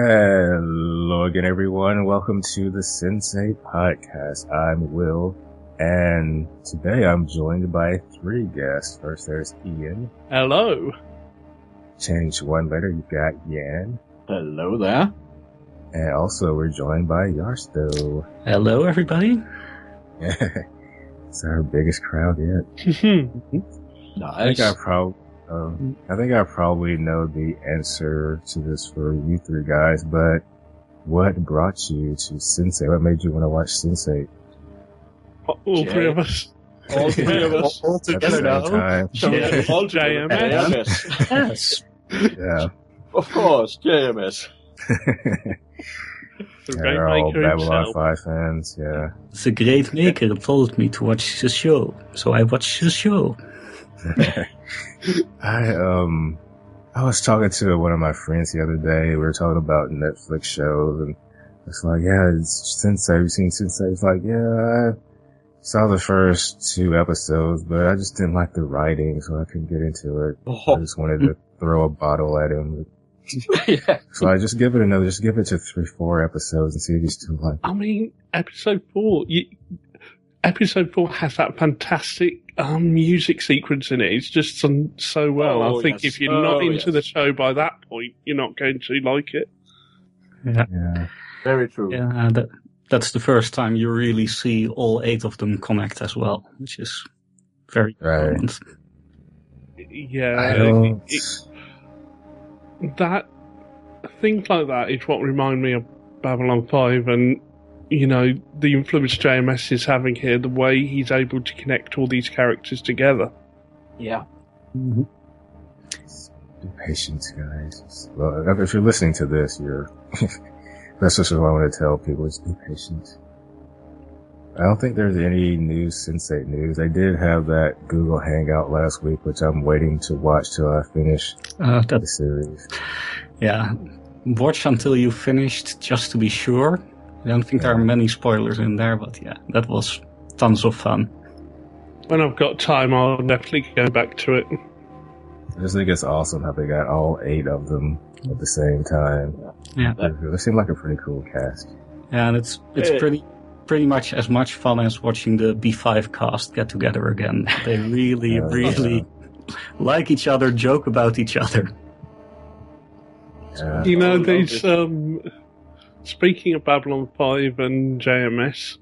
Hello again, everyone. Welcome to the Sense8 Podcast. I'm Will, and today I'm joined by three guests. First, there's Ian. Hello. Change one letter, you've got Jan. Hello there. And also, we're joined by Jarsto. Hello, everybody. it's our biggest crowd yet. I think Nice. I probably, um, I think I probably know the answer to this for you three guys, but what brought you to Sense8? What made you want to watch Sense8? All three of us. All three of us. All At together now. time. Yeah. All JMS. JMS. Yeah. Of course, JMS. The They're all Babylon himself. 5 fans, yeah. The great maker told me to watch the show, so I watched the show. I, um, I was talking to one of my friends the other day. We were talking about Netflix shows and it's like, yeah, it's Sense8. Have you seen Sense8? It's like, yeah, I saw the first two episodes, but I just didn't like the writing, so I couldn't get into it. I Oh, just wanted to throw a bottle at him. yeah. So I just give it another, just give it to three, four episodes and see if you still like it. I mean, episode four. You, episode four has that fantastic um, music sequence in it. It's just done so well. Oh, I think yes. if you're not Oh, into yes. the show by that point, you're not going to like it. Yeah, Yeah. Very true. yeah. That, that's the first time you really see all eight of them connect as well, which is very Right. important. Yeah, I don't, it- that things like that is what remind me of Babylon Five, and you know the influence JMS is having here, the way he's able to connect all these characters together. Yeah. Mhm. be patient, guys. Well, if you're listening to this, you're, that's just what I want to tell people, is be patient. I don't think there's any new Sense8 news. I did have that Google Hangout last week, which I'm waiting to watch till I finish Uh, the series. yeah. Watch until you finished, just to be sure. I don't think there are many spoilers in there, but yeah, that was tons of fun. When I've got time, I'll definitely go back to it. I just think it's awesome how they got all eight of them at the same time. Yeah. They seem like a pretty cool cast. Yeah, and it's it's Yeah. pretty pretty much as much fun as watching the B5 cast get together again. They really, Yeah. really like each other, joke about each other. Yeah. You know, I love there's um, speaking of Babylon Five and JMS.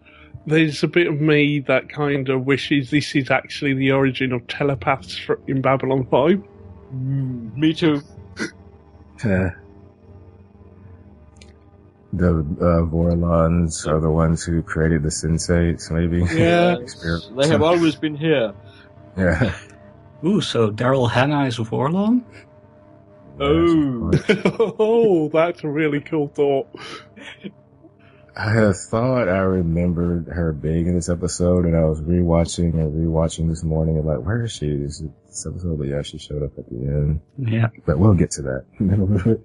There's a bit of me that kind of wishes this is actually the origin of telepaths for, in Babylon Five. Mm, me too. Uh, the uh, Vorlons are the ones who created the Sensates, maybe. Yeah. They have always been here. yeah. Ooh, so Daryl Hannah is a Vorlon? Oh. Oh. oh, that's a really cool thought. I had thought I remembered her being in this episode, and I was rewatching and rewatching this morning, and like, where is she? This, this episode, but yeah, she showed up at the end. Yeah. But we'll get to that.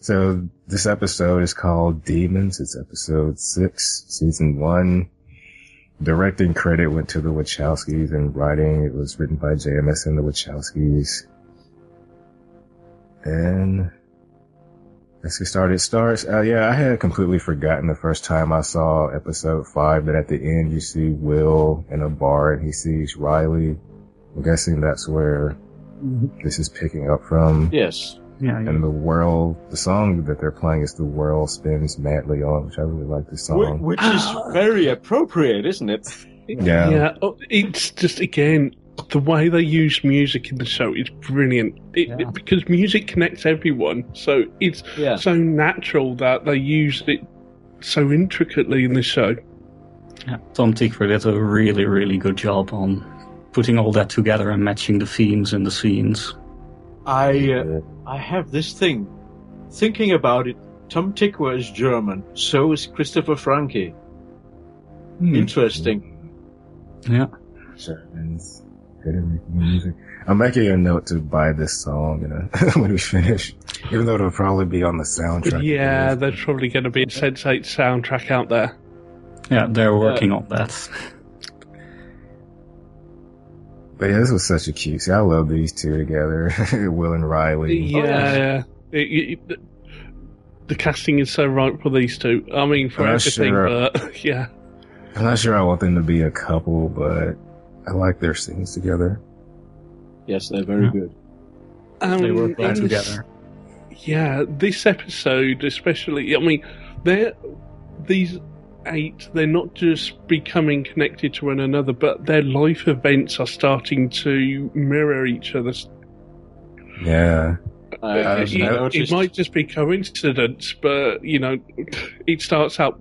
so this episode is called Demons. It's episode six, season one. Directing credit went to the Wachowskis, and writing it was written by JMS and the Wachowskis. And let's get started. It starts. Uh, yeah, I had completely forgotten the first time I saw episode five that at the end you see Will in a bar and he sees Riley. I'm guessing that's where this is picking up from. Yes. Yeah. yeah. And the world, the song that they're playing is The World Spins Madly On, which I really like this Wh- song. Which is very appropriate, isn't it? Yeah. Yeah, oh, it's just again the way they use music in the show is brilliant. It, Yeah. it- because music connects everyone, so it's Yeah. so natural that they use it so intricately in the show. yeah. Tom Tykwer did a really, really good job on putting all that together and matching the themes and the scenes. I uh, I have this thing. Thinking about it, Tom Tykwer is German. So is Christopher Franke. Hmm. Interesting. Yeah. Germans. Good at making music. I'm making a note to buy this song you know, when we finish, even though it'll probably be on the soundtrack. yeah, there's probably going to be a Sense8 soundtrack out there. Yeah, they're working on that. But yeah, this was such a cute. See, I love these two together, Will and Riley. Yeah, oh, yeah. yeah. It- it- the casting is so right for these two. I mean, for I'm everything, sure. but yeah. I'm not sure I want them to be a couple, but I like their scenes together. Yes, they're very Yeah. good. Um, they work well together. Yeah, this episode especially. I mean, they're these eight. They're not just becoming connected to one another, but their life events are starting to mirror each other. Yeah. Uh, I it, it noticed. might just be coincidence, but you know, it starts out.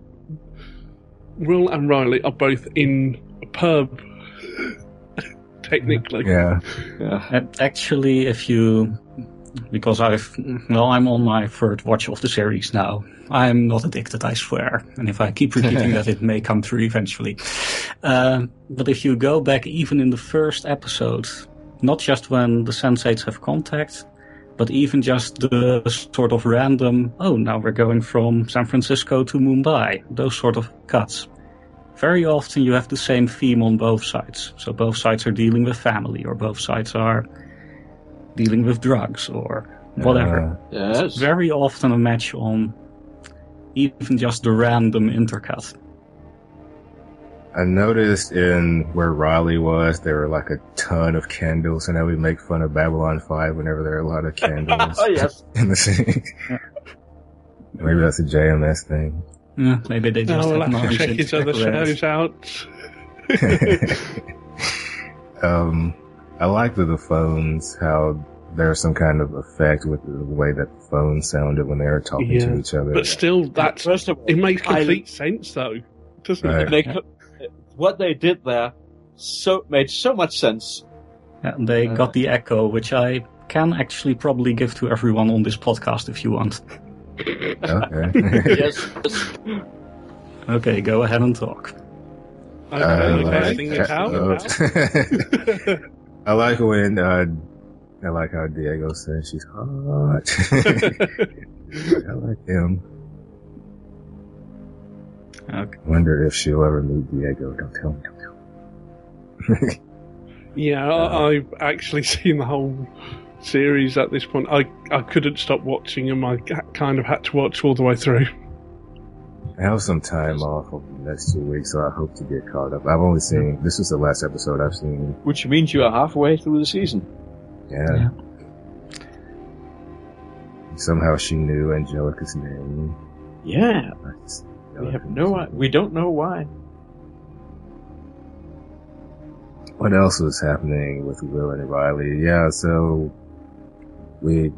Will and Riley are both in a pub, technically. Yeah. Yeah. And actually, if you, because I've, well, I'm on my third watch of the series now. I'm not addicted, I swear. And if I keep repeating that, it may come true eventually. Um, but if you go back even in the first episode, not just when the sensates have contact, but even just the sort of random, oh, now we're going from San Francisco to Mumbai, those sort of cuts. Very often you have the same theme on both sides. So both sides are dealing with family, or both sides are dealing with drugs, or whatever. Uh, Yes. Very often a match on even just the random intercut. I noticed in where Riley was, there were like a ton of candles, and I would make fun of Babylon 5 whenever there are a lot of candles Oh, yes. in the scene. Maybe that's a JMS thing. Yeah, maybe they just Oh, we'll have have to check each other decorate. shows out. um, I like the, the phones, how there's some kind of effect with the way that the phones sounded when they were talking Yeah, to each other. But still, that's First of all, it makes I- complete sense, though, doesn't Right. it? they what they did there so made so much sense. And they Uh, got the echo, which I can actually probably give to everyone on this podcast if you want. Okay. yes. yes. Okay, go ahead and talk. Okay, I you're like- testing it out. uh, I like when, uh, I like how Diego says she's hot. I like him. Okay. Wonder if she'll ever meet Diego. Don't tell me. Don't tell me. yeah, Uh, I've actually seen the whole series at this point. I I couldn't stop watching them. I kind of had to watch all the way through. I have some time off over the next two weeks, so I hope to get caught up. I've only seen this is the last episode I've seen. Which means you are halfway through the season. Yeah. Yeah. Somehow she knew Angelica's name. Yeah. Just- We have no. i- We don't know why. What else was happening with Will and Riley? Yeah, so we.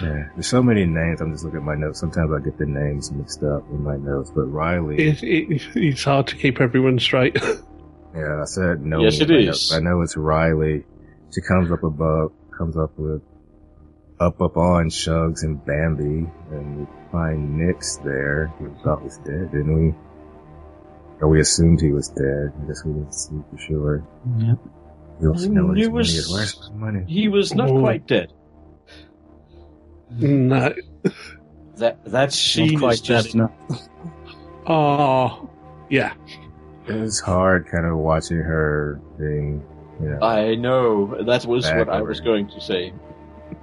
Yeah, there's so many names. I'm just looking at my notes. Sometimes I get the names mixed up in my notes. But Riley, It, it, it's hard to keep everyone straight. yeah, I said no. Yes, it in my is. notes. I know it's Riley. She comes up above, comes up with up up on Shugs and Bambi, and we find Nyx there. We thought was dead, didn't we? Or we assumed he was dead. I guess we didn't see for sure. Yeah. We also know where He his money was- is. Where's money? He was not Ooh. quite dead. Mm, no. That that scene Not quite is just. dead enough. Oh, yeah. It was hard kind of watching her being, you know, I know that was what I was going to say.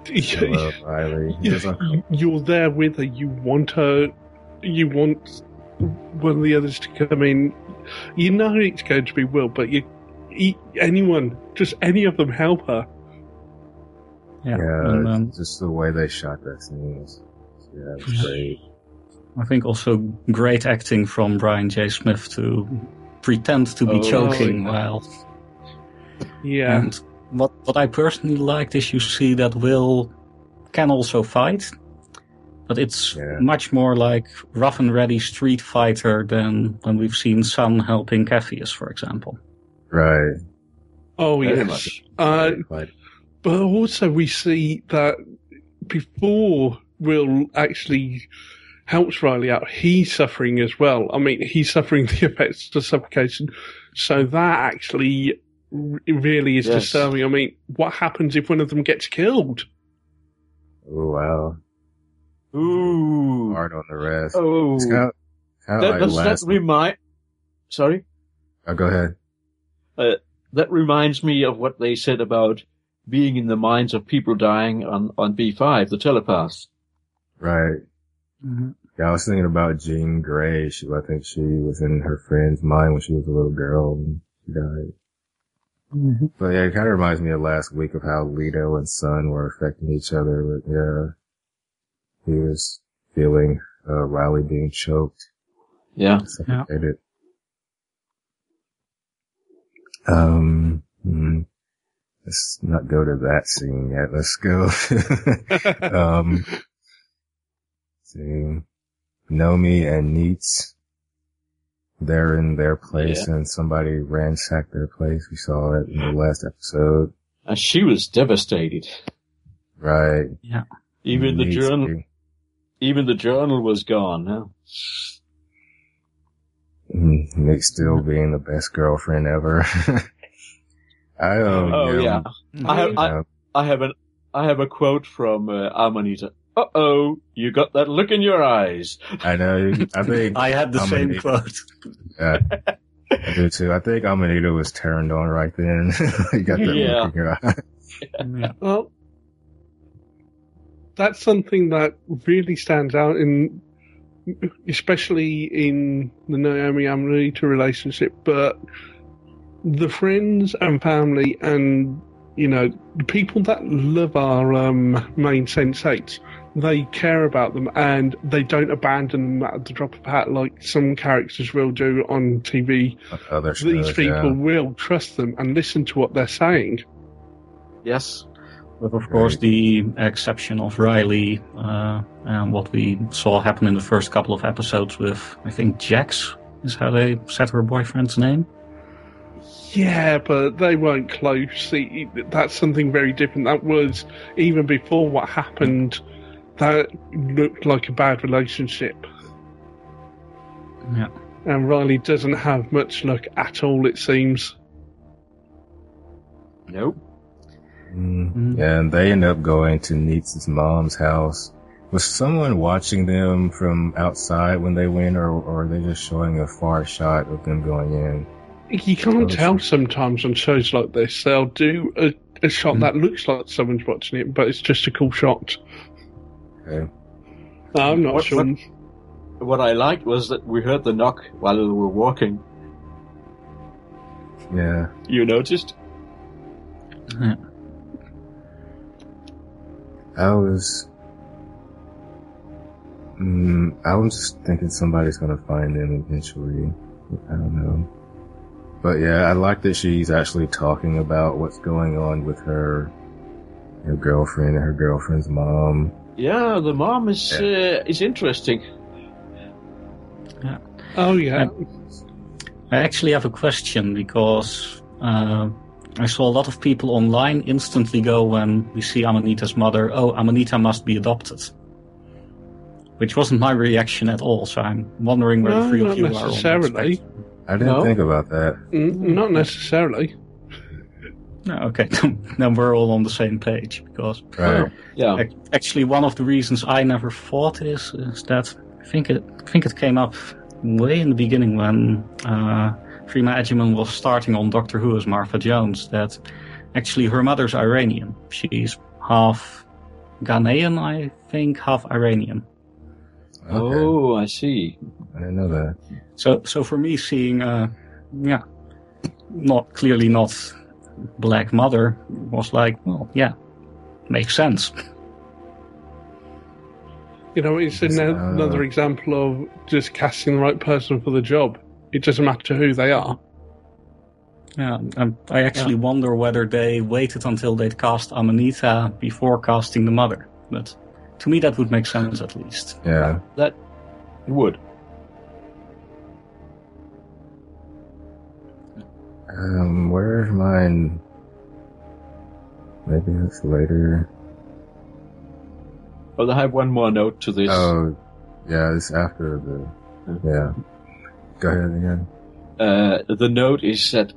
I love Riley. It was uncomfortable. You- You're there with her. You want her. You want one of the others to come in. You know it's going to be Will, but you, e- anyone, just any of them, help her. Yeah. Yeah, and, um, just the way they shot that scene was, yeah, it was great. I think also great acting from Brian J. Smith to pretend to be Oh, choking yeah. while. Yeah. And what what I personally liked is you see that Will can also fight, but it's Yeah. much more like rough and ready street fighter than when we've seen Sun helping Capheus, for example. Right. oh Very yes. much. Uh, But But also, we see that before Will actually helps Riley out, he's suffering as well. I mean, he's suffering the effects of suffocation. So that actually really is Yes. disturbing. I mean, what happens if one of them gets killed? oh wow, Ooh. hard on the rest. Oh. It's kind of, kind That, of like does that remind? Sorry. oh, go ahead. That reminds me of what they said about being in the minds of people dying on on B5, the telepath. Right. Mhm. Yeah, I was thinking about Jean Grey. She, I think she was in her friend's mind when she was a little girl and she died. But yeah, it kind of reminds me of last week of how Lito and Sun were affecting each other. But yeah, he was feeling uh, Riley being choked, Yeah. suffocated. Um, hmm. let's not go to that scene yet. Let's go. um, see, Nomi and Neets, they're in their place and somebody ransacked their place. We saw it in the last episode. And she was devastated. Right. Yeah. Even the journal, even the journal was gone. Huh? Mm, Nick still being the best girlfriend ever. I um, Oh yeah. I have, I. I have an, I have a quote from uh, Amanita. Uh oh, you got that look in your eyes. I know. I think I had the I'm same an- quote. uh, I do too. I think Amanita was turned on right then. you got that Yeah. look in your eye. Yeah. Well, that's something that really stands out in, especially in the Naomi Amanita relationship, but the friends and family and, you know, the people that love our um, main sensates, they care about them and they don't abandon them at the drop of a hat like some characters will do on TV. Other These shows, people yeah. will trust them and listen to what they're saying. Yes. With, of course, the exception of Riley, uh, and what we saw happen in the first couple of episodes with, I think, Jax is how they said her boyfriend's name. Yeah, but they weren't close. See, that's something very different. That was even before what happened. That looked like a bad relationship, Yeah. and Riley doesn't have much luck at all. It seems. Nope. Mm. Mm. Yeah, and they end up going to Neets' mom's house. Was someone watching them from outside when they went, or, or are they just showing a far shot of them going in? You can't tell sure. sometimes on shows like this. They'll do a, a shot Mm. that looks like someone's watching it, but it's just a cool shot. Okay. I'm not What- sure. what- What I liked was that we heard the knock while we were walking. Yeah. You noticed? Yeah. I was. Mm, I was just thinking somebody's gonna find them eventually. I don't know. But yeah, I like that she's actually talking about what's going on with her, her girlfriend and her girlfriend's mom. Yeah, the mom is uh, is interesting. Yeah. Oh yeah, I actually have a question because uh, I saw a lot of people online instantly go when we see Amanita's mother, oh, Amanita must be adopted. Which wasn't my reaction at all, so I'm wondering where No, the three of you are on that necessarily. I didn't No? think about that. Mm, not necessarily. No, okay, then we're all on the same page because Right. Yeah. Actually, one of the reasons I never thought is, is that I think it I think it came up way in the beginning when uh, Freema Agyeman was starting on Doctor Who as Martha Jones. That actually her mother's Iranian. She's half Ghanaian, I think, half Iranian. Okay. Oh, I see. I didn't know that. So, so for me, seeing, uh, yeah, not clearly not black mother was like, well, yeah, makes sense. You know, it's Yes, ano- uh, another example of just casting the right person for the job. It doesn't matter who they are. Yeah, um, I actually wonder whether they waited until they'd cast Amanita before casting the mother. But to me, that would make sense at least. Yeah. That would. Um, where's mine? Maybe it's later. Well, I have one more note to this. Oh, yeah, it's after the. Yeah. Go ahead again. Uh, the note is that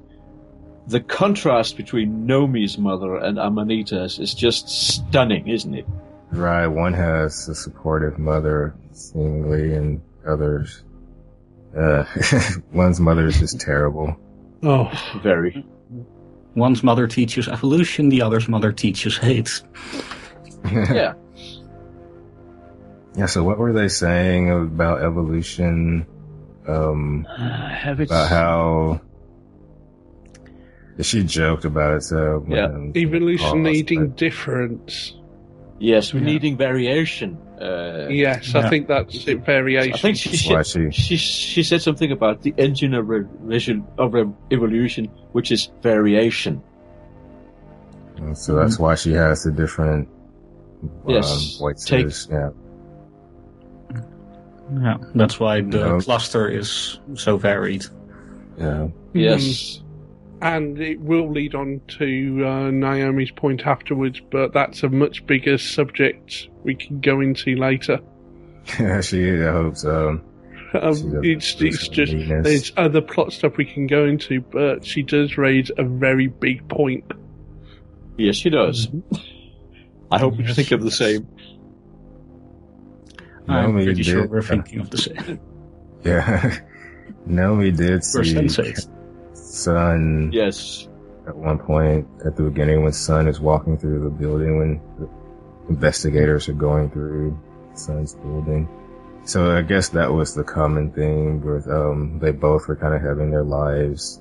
the contrast between Nomi's mother and Amanita's is just stunning, isn't it? Right, one has a supportive mother, seemingly, and others. Uh, one's mother is just terrible. Oh, Very. One's mother teaches evolution, the other's mother teaches hate. Yeah. Yeah, so what were they saying about evolution? Um, Uh, have about how she joked about it. So when Yeah. Evolution needing like- difference. yes, we're Yeah. needing variation. Uh, Yes, Yeah. I think that's it. Variation. I think she, That's why she, she- she she said something about the engine of, re- of re- evolution, which is variation. And so that's why she has the different Yes, um, voices. Yeah. Yeah, that's why the No. cluster is so varied. Yeah. Yes. and it will lead on to uh, Naomi's point afterwards, but that's a much bigger subject we can go into later. Yeah, she I hope so. Um, it's do it's just meanness. there's other plot stuff we can go into, but she does raise a very big point. Yes, she does. I hope you think of the yes. same. I'm Naomi pretty sure did- we're thinking of the same. Yeah. Naomi did We're see. Sun Yes. at one point at the beginning when Sun is walking through the building when the investigators are going through Sun's building. So I guess that was the common thing with um they both were kind of having their lives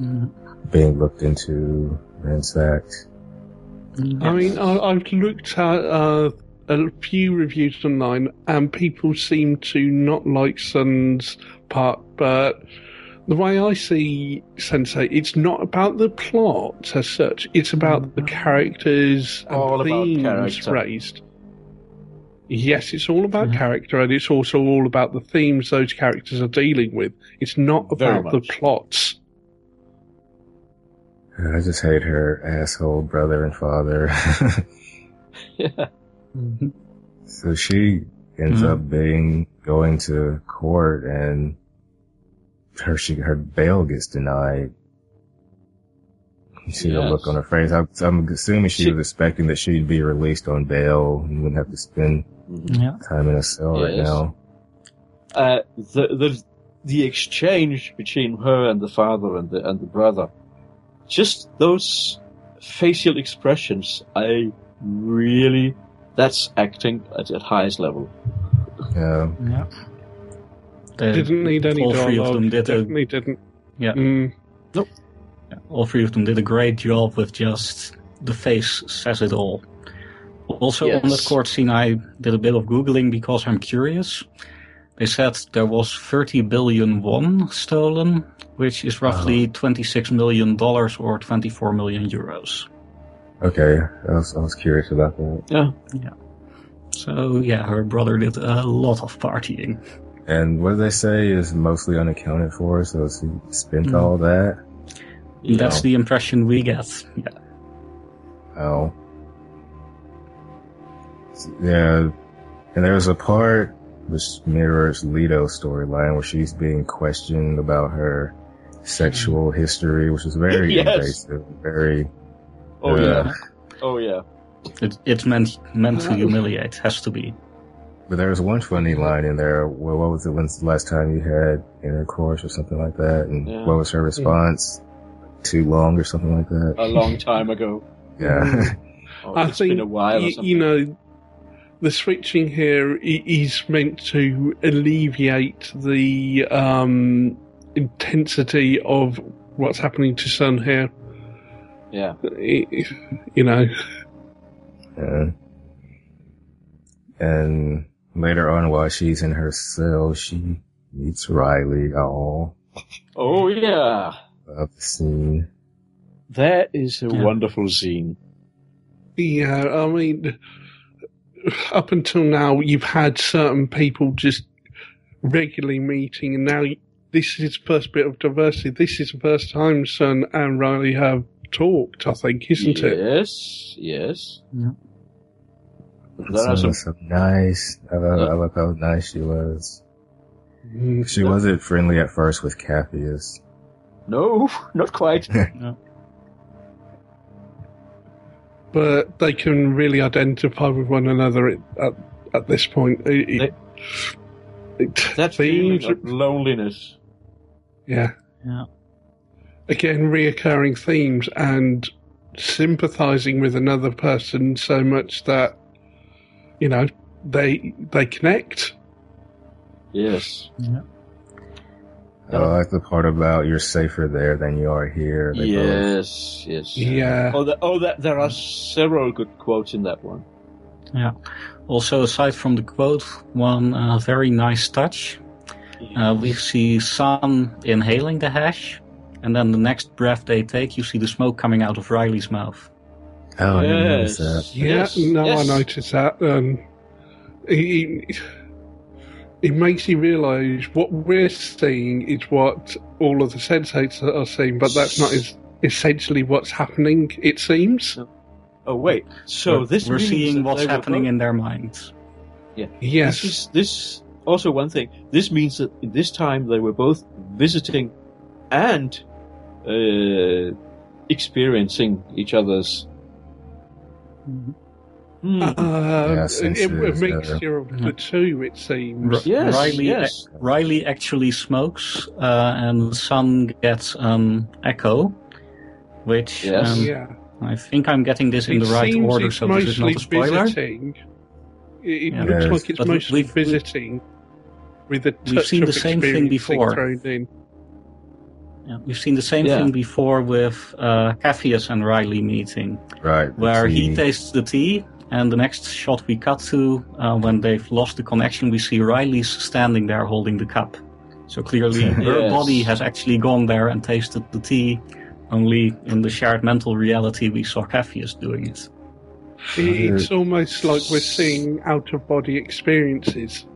Mm, being looked into, ransacked. mm, I mean, I, I've looked at uh, a few reviews online, and people seem to not like Sun's part, but the way I see Sense8, it's not about the plot as such. It's about the characters and All about themes character. raised. Yes, it's all about Mhm. character, and it's also all about the themes those characters are dealing with. It's not about the plots. I just hate her asshole brother and father. Yeah. mhm. so she ends Mhm. up being going to court and her she her bail gets denied. You see the look on her face. I'm, I'm assuming she, She- was expecting that she'd be released on bail and wouldn't have to spend Yeah. time in a cell right now. Uh, the the the exchange between her and the father and the and the brother, just those facial expressions, I really that's acting at its highest level. Yeah. Yeah. They- Didn't need any all three dialogue. of them did a, Definitely didn't. yeah, Mm. all three of them did a great job with just the face says it all. Also on that court scene, I did a bit of googling because I'm curious. They said there was 30 billion won stolen, which is roughly 26 million dollars or 24 million euros. Okay. I was, I was curious about that. Yeah. yeah. So yeah, her brother did a lot of partying. And what do they say is mostly unaccounted for? So she spent Mm. all that? That's the impression we get. Yeah. Oh. Yeah. And there's a part which mirrors Lito's storyline where she's being questioned about her sexual history, which is very Yes. invasive, very. Oh uh, yeah. Oh yeah. It, it's meant meant to humiliate. Has to be. But there was one funny line in there. Well, what was it? When's the last time you had intercourse or something like that? And Yeah. what was her response? Too long or something like that? A long time ago. Yeah. Oh, I think been a while or y- something. you know the switching here is meant to alleviate the um, intensity of what's happening to Sun here. Yeah. You know, Yeah. And later on, while she's in her cell, she meets Riley. Oh, Oh yeah. love the scene. That is a Yeah. wonderful scene. yeah. I mean, up until now, you've had certain people just regularly meeting, and now this is the first bit of diversity. This is the first time Sun and Riley have talked. I think, isn't it? Yes. Yes. Yeah. There Sun are some was nice. I love, I love how nice she was. Mm. She wasn't friendly at first with Capheus. No, not quite. but they can really identify with one another at at, at this point. It, it, it- That feeling of loneliness. yeah, Yeah. Again, reoccurring themes and sympathizing with another person so much that you know they they connect. Yes. I like the part about you're safer there than you are here. They both- Yes. Yes. Yeah. Oh, the, oh, that, there are several good quotes in that one. Yeah. Also, aside from the quote, one uh, very nice touch. Uh, we see Sun inhaling the hash, and then the next breath they take, you see the smoke coming out of Riley's mouth. Oh, I didn't notice yes. that. Yeah, Yes, no, yes. I noticed that. Um, it, it makes you realise what we're seeing is what all of the sensates are seeing, but that's not is essentially what's happening. It seems. Oh wait. So We're- this we're means seeing that what's happening both- in their minds. Yes. This is this also one thing. This means that in this time they were both visiting and uh, experiencing each other's. Hmm. Uh, Yeah, it, senses, a mixture of Yeah. the two, it seems. Yes, Riley, yes. Riley actually smokes, uh, and Sun gets an echo, which Yes. um, yeah. I think I'm getting this in the right order, so this is not a spoiler. visiting. It, it Yeah. looks Yes. like it's But mostly we've- we've- visiting with a we've seen of the same thing before. Thrown in. Yeah, we've seen the same Yeah. thing before with uh, Capheus and Riley meeting, Right. where he tea. tastes the tea, and the next shot we cut to, uh, when they've lost the connection, we see Riley's standing there holding the cup. So clearly, her body has actually gone there and tasted the tea. Only in the shared mental reality, we saw Capheus doing it. It's almost like we're seeing out of body experiences.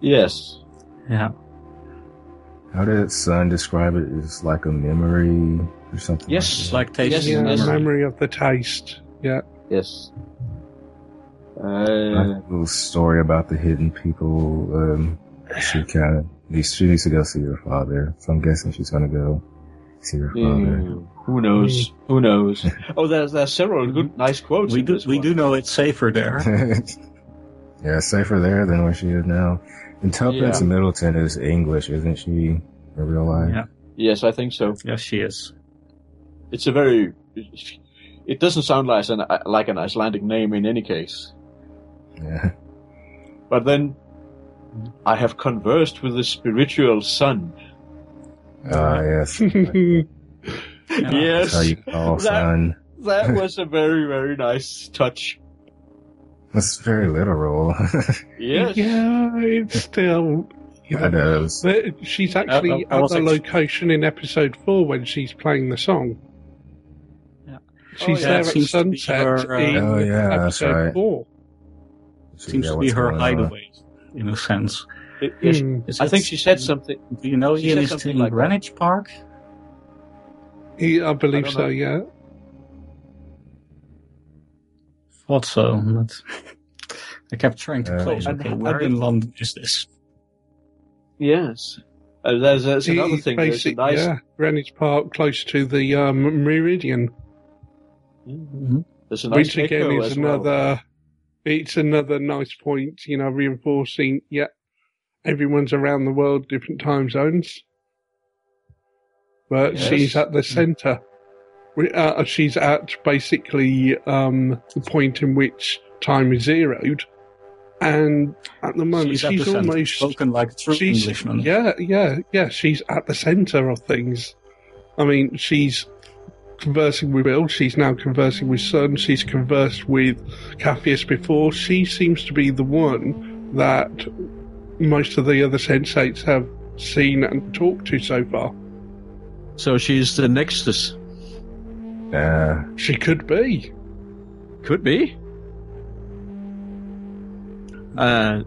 Yes. Yeah. How did Sun describe it? It's like a memory or something. Yes, It's like like tasting Yes, yes. memory of the taste. Yeah. Yes. Uh, A little story about the hidden people. Um, she kind of needs, she needs to go see her father. So I'm guessing she's going to go see her father. mm, who knows? Who knows? Oh, there's there's several good, nice quotes. We do we one. do know it's safer there. yeah, safer there than where she is now. And Tuppence Yeah. Middleton is English, isn't she? In real life. Yeah. Yes, I think so. yes, she is. It's a very. It doesn't sound like an like an Icelandic name in any case. Yeah. But then, I have conversed with the spiritual son. Ah, yes. That's yes, how you call that, son. that was a very very nice touch. That's very literal. Yes. Yeah, it's still. You I know, know. but she's actually I at the ex- location in episode four when she's playing the song. Yeah. She's Oh, yeah, there it at seems sunset her, uh, in Oh, yeah, that's episode right. four. Seems Yeah, to be her going on? hideaway, in a sense. It- yes, Hmm. Is I think she said something. Do you know she Ian said is something in like that. Greenwich Park? Yeah, I believe I so. know. Yeah. Thought so, but I kept trying to Uh, place. and- Okay, where in London is this? Yes. Uh, there's, there's another It's thing. There's a basic- nice. Yeah, Greenwich Park, close to the um, Meridian, Mm-hmm. There's a nice which again is as well. another. It's another nice point, you know, reinforcing. Yeah, everyone's around the world, different time zones, but Yes. she's at the centre. We- Uh, she's at basically um, the point in which time is zeroed, and at the moment She's, she's, the almost spoken like a true Englishman. Yeah, yeah, yeah. She's at the centre of things. I mean, she's conversing with Bill. She's now conversing with Sun. She's conversed with Capheus before. She seems to be the one that most of the other sensates have seen and talked to so far. So she's the Nexus. Uh, She could be. Could be. Uh,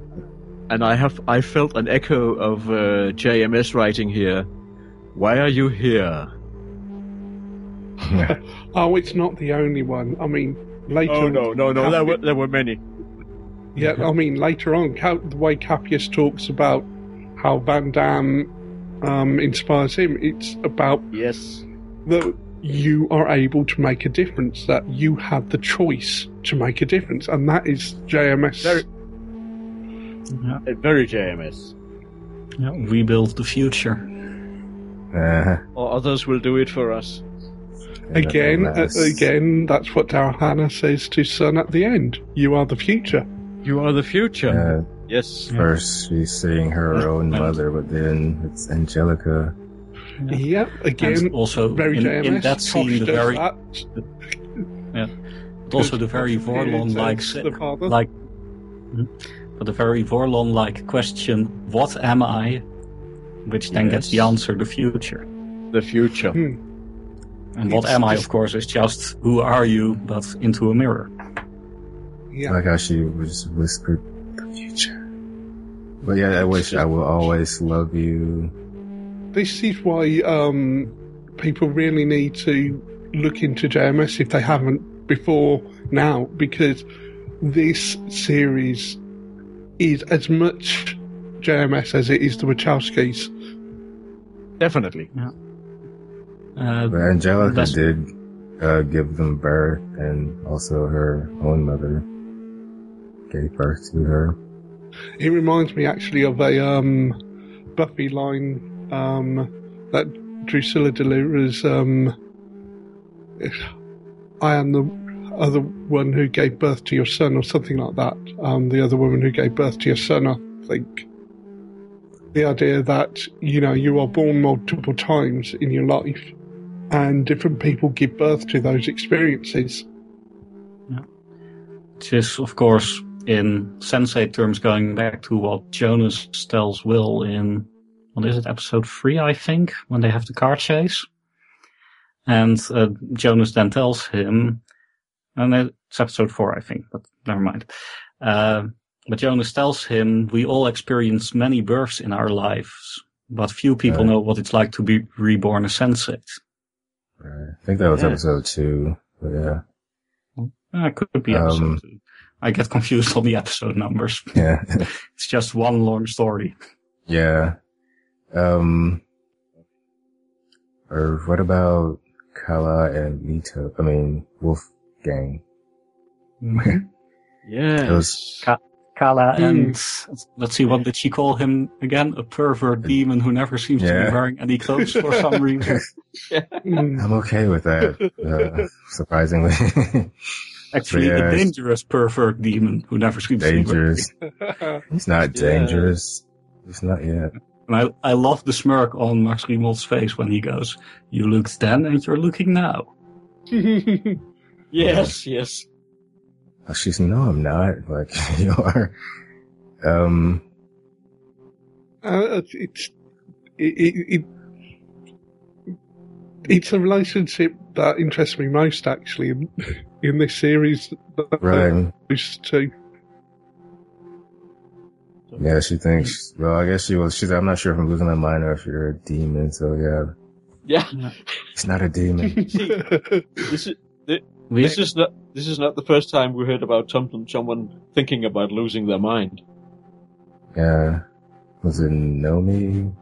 and I have I felt an echo of uh, JMS writing here. Why are you here? Oh, it's not the only one. I mean, later. Oh no no no! There were there were many. Yeah, I mean, later on, Cap- the way Capheus talks about how Van Damme um, inspires him, it's about Yes. that you are able to make a difference, that you have the choice to make a difference, and that is JMS. Very- Yeah. Very JMS. Yeah, rebuild the future. uh, Or others will do it for us. again, uh, again, that's what Daryl Hannah says to Sun at the end. You are the future. You are the future. Yeah, Yes. first she's seeing her own mother, but then it's Angelica. Yep, And again, also very in, JMS. in that scene, Tosh the very that. but also the very Vorlon like the like Mhm. but the very Vorlon like question, what am I? Which then gets the answer, the future. The future. Hmm. And what It's am I, of course, is just who are you, but into a mirror. yeah. like how she was whispered the future. But yeah, I wish I will always love you. This is why um, people really need to look into JMS if they haven't before now, because this series is as much JMS as it is the Wachowskis. Definitely. Uh, But Angelica That's- did uh, give them birth, and also her own mother gave birth to her. It reminds me actually of a um, Buffy line um, that Drusilla delivers. Um, I am the other one who gave birth to your son, or something like that. Um, the other woman who gave birth to your son, I think. The idea that you know you are born multiple times in your life, and different people give birth to those experiences. which is, of course, in Sense8 terms, going back to what Jonas tells Will in, what is it, episode three, I think, when they have the car chase. And uh, Jonas then tells him, and it's episode four, I think, but never mind. Uh, but Jonas tells him, we all experience many births in our lives, but few people Right. know what it's like to be reborn a sensate. Right. I think that was Yeah. episode two. But yeah, Uh, it could be episode Um, two. I get confused on the episode numbers. yeah, It's just one long story. yeah. Um, or what about Kala and Nito? I mean, Wolfgang. Yes. Those- Ka- Kala Hmm. and let's see, what did she call him again? A pervert demon who never seems to be wearing any clothes for some reason. Mm. I'm okay with that, uh, surprisingly. Actually, Yeah, a dangerous pervert demon who never seems dangerous. to be wearing. He's not Yeah. dangerous. He's not yet. And I, I love the smirk on Max Riemelt's face when he goes, "You looked then, and you're looking now." Yes, yes. Oh, she's no, I'm not. Like you are. Um, Uh, it's it, it, it it's a relationship that interests me most actually in, in this series. right. Those two. Yeah, she thinks. Well, I guess she was. She's. I'm not sure if I'm losing my mind or if you're a demon. So yeah, Yeah. It's not a demon. See, this is We, this is not this is not the first time we heard about something someone thinking about losing their mind. yeah. Was it Nomi?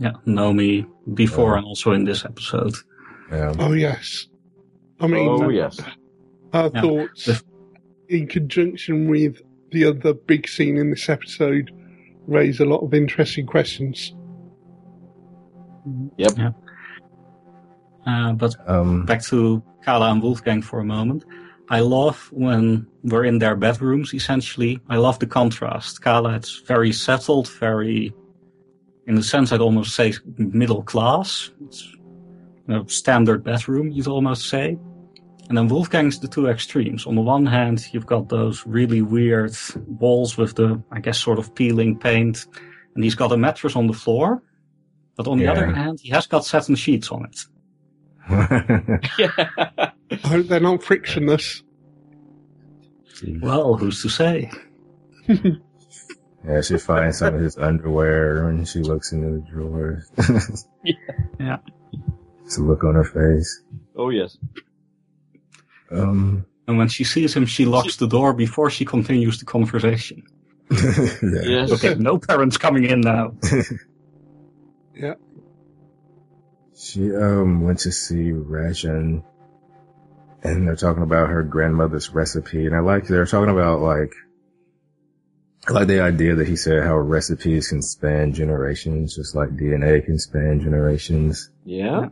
yeah, Nomi before Oh. and also in this episode. Yeah. oh yes, I mean Oh yes. her Yeah. thoughts The- in conjunction with the other big scene in this episode raise a lot of interesting questions. Yep. Yeah. Uh, but Um. back to Kala and Wolfgang for a moment. I love when we're in their bedrooms, essentially. I love the contrast. Kala, it's very settled, very, in a sense, I'd almost say middle class. It's you know, standard bedroom, you'd almost say. And then Wolfgang's the two extremes. On the one hand, you've got those really weird walls with the, I guess, sort of peeling paint. And he's got a mattress on the floor. But on the Yeah. other hand, he has got satin sheets on it. Yeah. I hope they're not frictionless. Well, who's to say? yeah, she finds some of his underwear and she looks into the drawers. Yeah. It's a look on her face. oh yes. Um. And when she sees him, she locks the door before she continues the conversation. yeah. Yes. Okay, no parents coming in now. Yeah. She um went to see Rajan and they're talking about her grandmother's recipe and I like they're talking about like I like the idea that he said how recipes can span generations just like DNA can span generations. Yeah.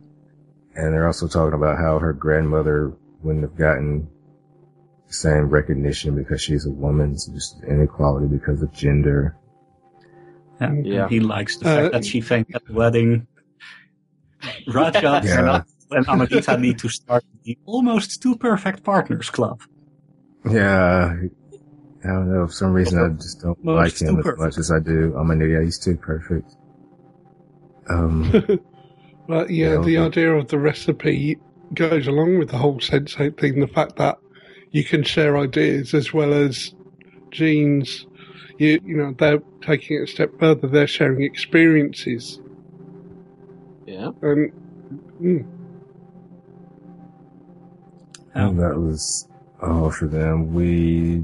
And they're also talking about how her grandmother wouldn't have gotten the same recognition because she's a woman. It's just inequality because of gender. Yeah. Yeah. He likes the Uh, fact that she fainted at the wedding. Raja Yeah. and Amanita need to start the almost two perfect partners club. Yeah, I don't know. For some reason, I just don't Well, like him as perfect. much as I do. I'm an idiot. He's too perfect. Um, But yeah, Yeah, the okay. idea of the recipe goes along with the whole sensate thing. The fact that you can share ideas as well as genes. You, you know, they're taking it a step further. They're sharing experiences. Yeah. And mm, Yeah. that was all for them. We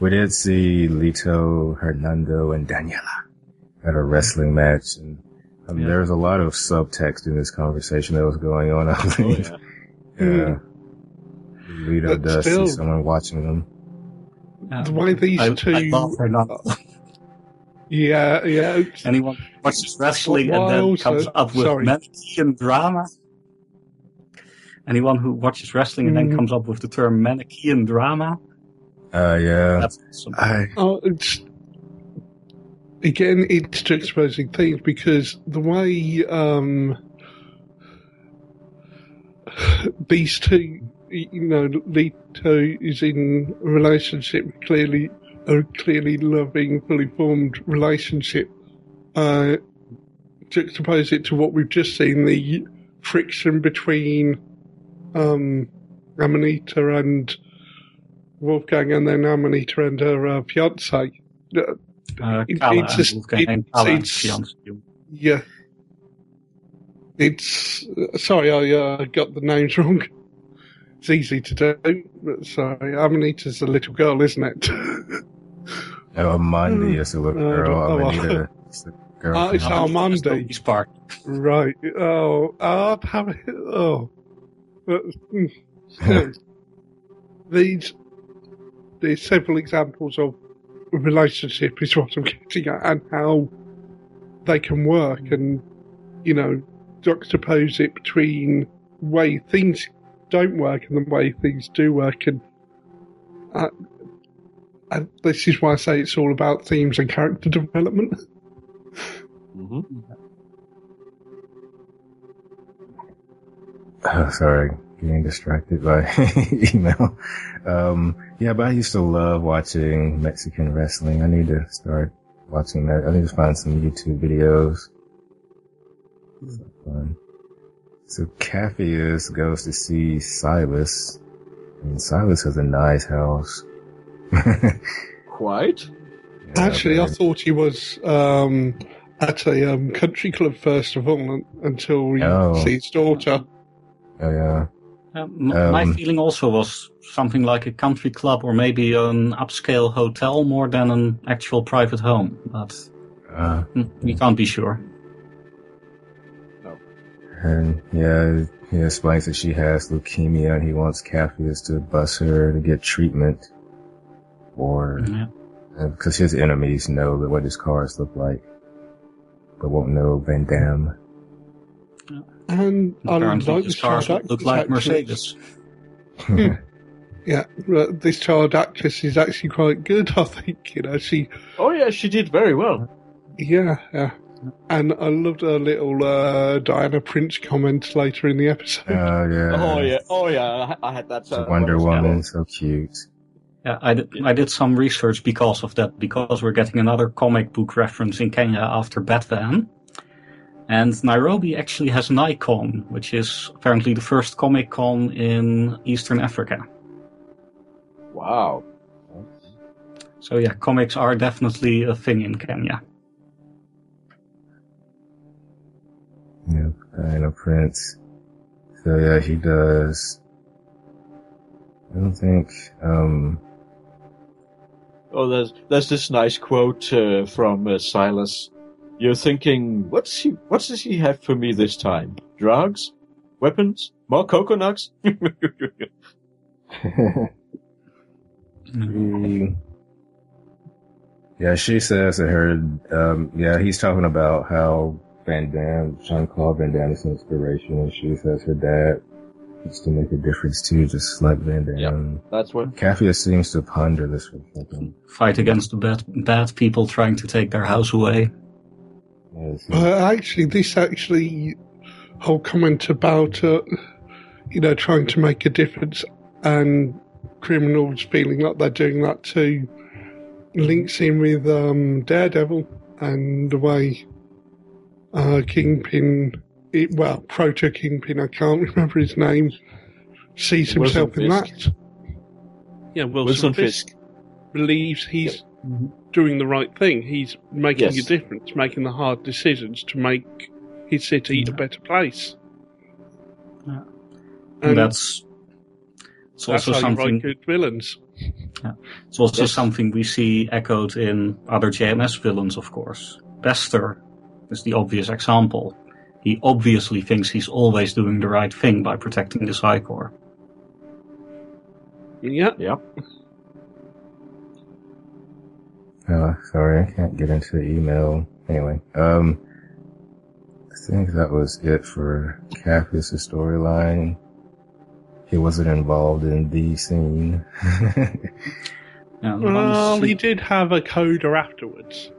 we did see Lito, Hernando, and Daniela at a wrestling match, and um, Yeah. there was a lot of subtext in this conversation that was going on. I Oh, think. yeah. yeah. Lito does still- see someone watching them. Yeah. the way these I, two, I love Hernando. yeah, yeah, Anyone who watches wrestling and then also- comes up with sorry. Manichean drama. Anyone who watches wrestling and then Mm. comes up with the term Manichean drama. Uh, yeah. That's awesome. I, Oh, it's again, it's juxtaposing things because the way um, these two, you know, Lito is in a relationship, clearly a clearly loving, fully formed relationship. Uh, juxtapose it to what we've just seen, the friction between um, Amanita and Wolfgang, and then Amanita and her uh, fiance. Uh, Uh, Kala it's and just- Wolfgang it- Kala it's- fiancé. Yeah. It's sorry, I uh, got the names wrong. It's easy to do, but sorry, Amanita's a little girl, isn't it? oh, Monday is a little Uh, girl. oh. Amanita is the girl. Oh, it's from- Armando. Toby's right. Oh, oh, how- oh. But, mm, these there's several examples of relationship is what I'm getting at, and how they can work, and you know, juxtapose it between way things don't work and the way things do work, and uh, and this is why I say it's all about themes and character development. hmm Oh, sorry, getting distracted by email. Um, yeah, but I used to love watching Mexican wrestling. I need to start watching that. I need to find some YouTube videos. So fun. So Capheus goes to see Silas, and Silas has a nice house. Quite. Yeah, Actually, I thought he was um, at a um, country club first of all until he Oh. sees his daughter. oh yeah, Um, my Um, feeling also was something like a country club or maybe an upscale hotel more than an actual private home, but uh, we can't be sure. And yeah, he explains that she has leukemia and he wants Capheus to bus her to get treatment. Or, Yeah. because his enemies know what his cars look like, but won't know Van Damme. And I Apparently, like this cars child look like actually. Mercedes. Yeah, but this child actress is actually quite good. I think you know she. Oh yeah, she did very well. Yeah, yeah. And I loved her little uh, Diana Prince comment later in the episode. Oh yeah. Oh yeah, oh yeah, I I had that. She's uh, Wonder when I was Woman, so cute. Yeah, I did, I did some research because of that, because we're getting another comic book reference in Kenya after Batman. And Nairobi actually has Nikon, which is apparently the first Comic Con in Eastern Africa. Wow. So yeah, comics are definitely a thing in Kenya. Yeah, Diana Prince. So yeah, he does. I don't think, um, Oh, there's there's this nice quote uh, from uh, Silas. You're thinking, what's he? What does he have for me this time? Drugs, weapons, more coconuts? She- yeah, she says that her, um, yeah, he's talking about how Van Damme, Jean Claude Van Damme is an inspiration, and she says her dad Just to make a difference too, just like Van Damme. That's what. Capheus seems to ponder this for thinking. Fight against the bad, bad people trying to take their house away. Yes, Uh, actually, this actually whole comment about uh, you know trying to make a difference and criminals feeling like they're doing that too links in with um, Daredevil and the way uh, Kingpin, it, well, Proto Kingpin, I can't remember his name, sees Wilson himself in Fisk. that. Yeah, Wilson, Wilson Fisk, Fisk. believes he's doing the right thing. He's making Yes. a difference, making the hard decisions to make his city a better place. Yeah. And And that's it's that's also how you something. write good villains. It's also Yes. something we see echoed in other JMS villains, of course. Bester is the obvious example. He obviously thinks he's always doing the right thing by protecting the Psi Corps. Yeah, Yeah. Uh, sorry, I can't get into the email. Anyway, um, I think that was it for Capheus' storyline. He wasn't involved in the scene. Yeah, well, once he did have a coda afterwards.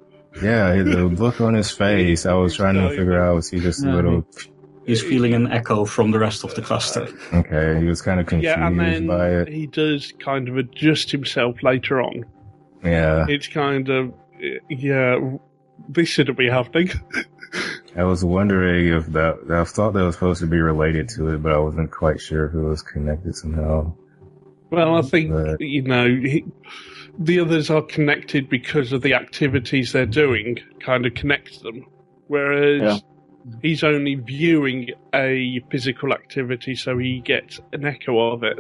yeah, the look on his face, I was trying to figure out, was he just a little, he's feeling an echo from the rest of the cluster. okay, he was kind of confused Yeah, and then by it. he does kind of adjust himself later on. Yeah, It's kind of, yeah, this shouldn't be happening. I was wondering if that, I thought that was supposed to be related to it, but I wasn't quite sure if it was connected somehow. Well, I think Right. you know he, the others are connected because of the activities they're doing. Kind of connects them, whereas Yeah. he's only viewing a physical activity, so he gets an echo of it.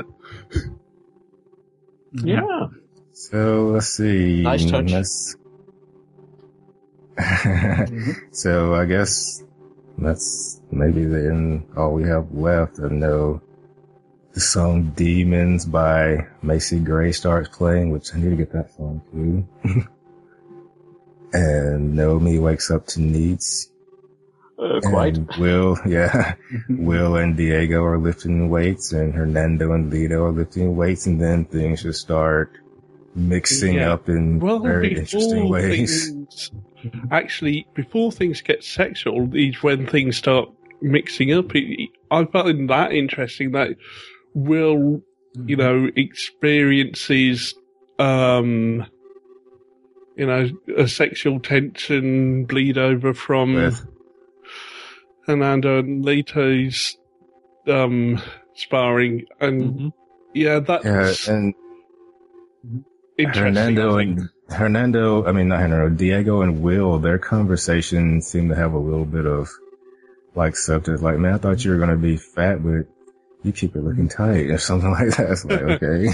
Yeah. Mm-hmm. So let's see. Nice touch. Let's- so I guess that's maybe then all we have left. I know the song "Demons" by Macy Gray starts playing, which I need to get that song too. and Naomi wakes up to Neets. Uh, quite. And Will, yeah, Will and Diego are lifting weights, and Hernando and Lito are lifting weights, and then things just start mixing Yeah. up in Well, very interesting ways. things actually before things get sexual is when things start mixing up. It- I find that interesting that Will, you know, experiences, um, you know, a sexual tension bleed over from With- Hernando and Lito's um, sparring, and Mhm. yeah, that's Yeah, and interesting. Hernando I and Hernando, I mean not Hernando, Diego and Will, their conversation seemed to have a little bit of like substance. Like, man, I thought you were gonna be fat, but you keep it looking tight or something like that. It's like, okay,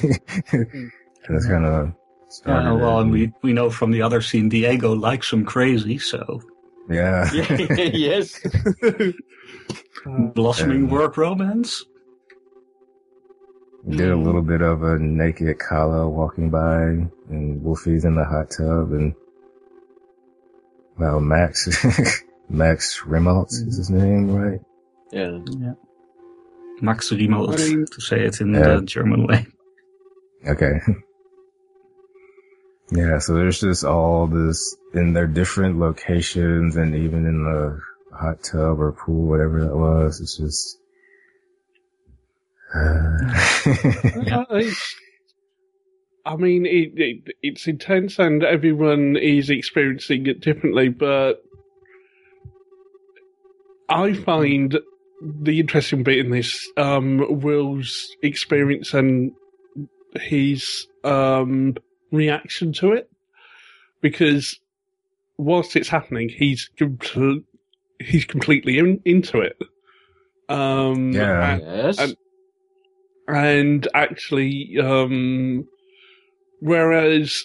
and it's kind of started. Yeah, well, and we, we know from the other scene Diego likes him crazy, so yeah, Yeah, yes. blossoming Um, work romance. Did a little bit of a naked Kala walking by, and Wolfie's in the hot tub, and well, Max, Max Riemelt's is his name, right? Yeah. yeah. Max Riemelt, I to say it in Yeah. the German way. Okay. yeah, so there's just all this in their different locations and even in the hot tub or pool, whatever that was. It's just. Uh, I, I mean, it, it, it's intense and everyone is experiencing it differently, but I find the interesting bit in this um, Will's experience and his um, reaction to it, because whilst it's happening, he's compl- he's completely in, into it. Um, Yeah. and- Yes. and- and actually, um, whereas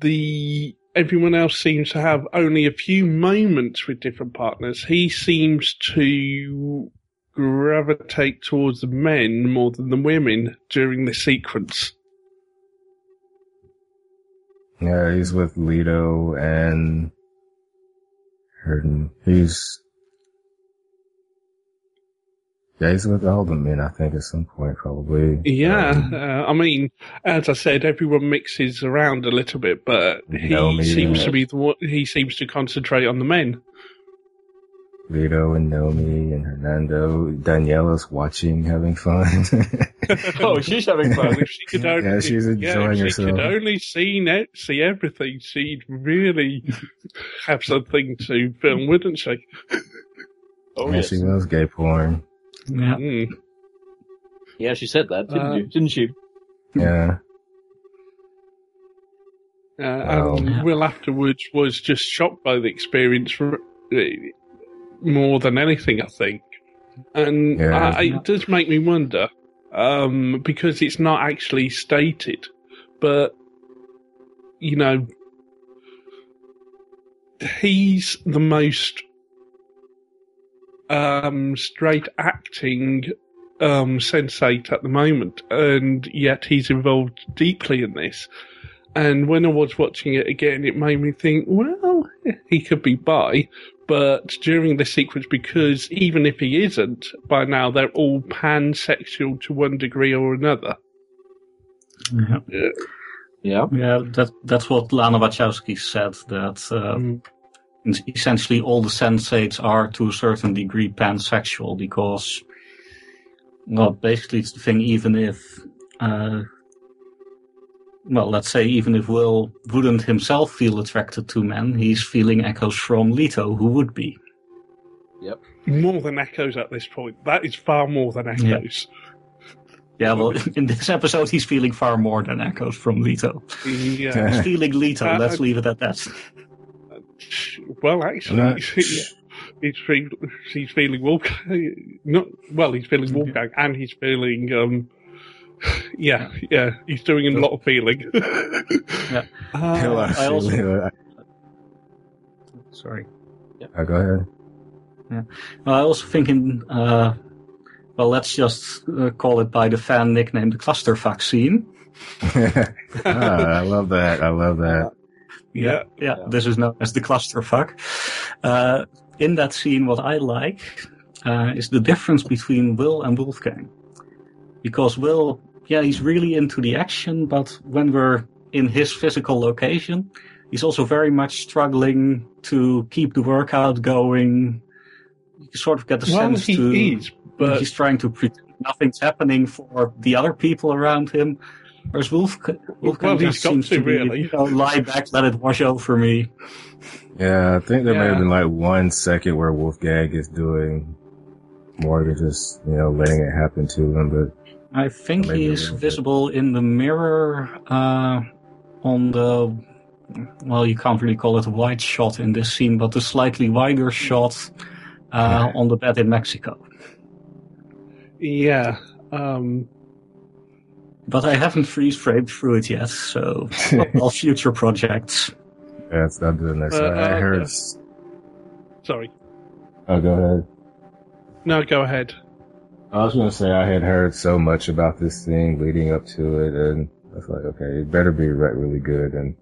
the everyone else seems to have only a few moments with different partners, he seems to gravitate towards the men more than the women during the sequence. yeah, he's with Lito and Herden. He's. Yeah, he's with all the men, I think, at some point, probably. Yeah, Um, uh, I mean, as I said, everyone mixes around a little bit, but he seems to be the one. He seems to concentrate on the men. Vito and Nomi and Hernando. Daniela's watching, having fun. Oh, she's having fun. If she could only, Yeah, she's enjoying if she could only see it, see everything, she'd really have something to film, wouldn't she? Oh, yeah, yes. she loves gay porn. Yeah. Mm. Yeah, she said that, didn't Uh, you? Didn't she? Yeah. Uh, and Um, Will afterwards was just shocked by the experience r- uh, more than anything, I think. And Yeah. I, it does make me wonder, um, because it's not actually stated, but, you know, he's the most um, straight acting um, sensate at the moment, and yet he's involved deeply in this. And when I was watching it again, it made me think, well, he could be bi. But during the sequence, because even if he isn't, by now they're all pansexual to one degree or another. Yeah. Yeah. Yeah, that that's what Lana Wachowski said. That uh, Mm. Essentially all the sensates are to a certain degree pansexual because, well, basically it's the thing. Even if, uh, well, let's say even if Will wouldn't himself feel attracted to men, he's feeling echoes from Lito, who would be. Yep. More than echoes at this point. That is far more than echoes. Yeah, well, in this episode, he's feeling far more than echoes from Lito. Yeah. He's feeling Lito. Uh, let's leave it at that. Well, actually, Uh, he's, feel, he's feeling Wolfgang. Not well. He's feeling Wolfgang, and he's feeling. Um, yeah, yeah. He's doing a lot of feeling. Yeah. Uh, Well, I also- actually, Sorry. uh, go ahead. Well, I also thinking, uh, well, let's just uh, call it by the fan nickname the cluster vaccine. ah, I love that. I love that. Yeah. Yeah, Yeah. this is known as the clusterfuck. Uh, in that scene, what I like uh, is the difference between Will and Wolfgang. Because Will, yeah, he's really into the action, but when we're in his physical location, he's also very much struggling to keep the workout going. You sort of get the Well, sense he to is, but he's trying to pretend nothing's happening for the other people around him. Whereas Wolf, Wolf Well, he's just got seems to, to, be, really. you know, lie back, let it wash over me. Yeah, I think there may have been like one second where Wolfgang is doing more than just, you know, letting it happen to him, but I think Maybe a he's bit. visible in the mirror uh, on the. Well, you can't really call it a wide shot in this scene, but the slightly wider shot uh, on the bed in Mexico. yeah. Um, But I haven't freeze framed through it yet, so all future projects. Yeah that's not doing that. Uh, Sorry, I uh, heard. uh, sorry. Oh, go ahead. No, go ahead. I was going to say I had heard so much about this thing leading up to it, and I was like, okay, it better be re- really good, and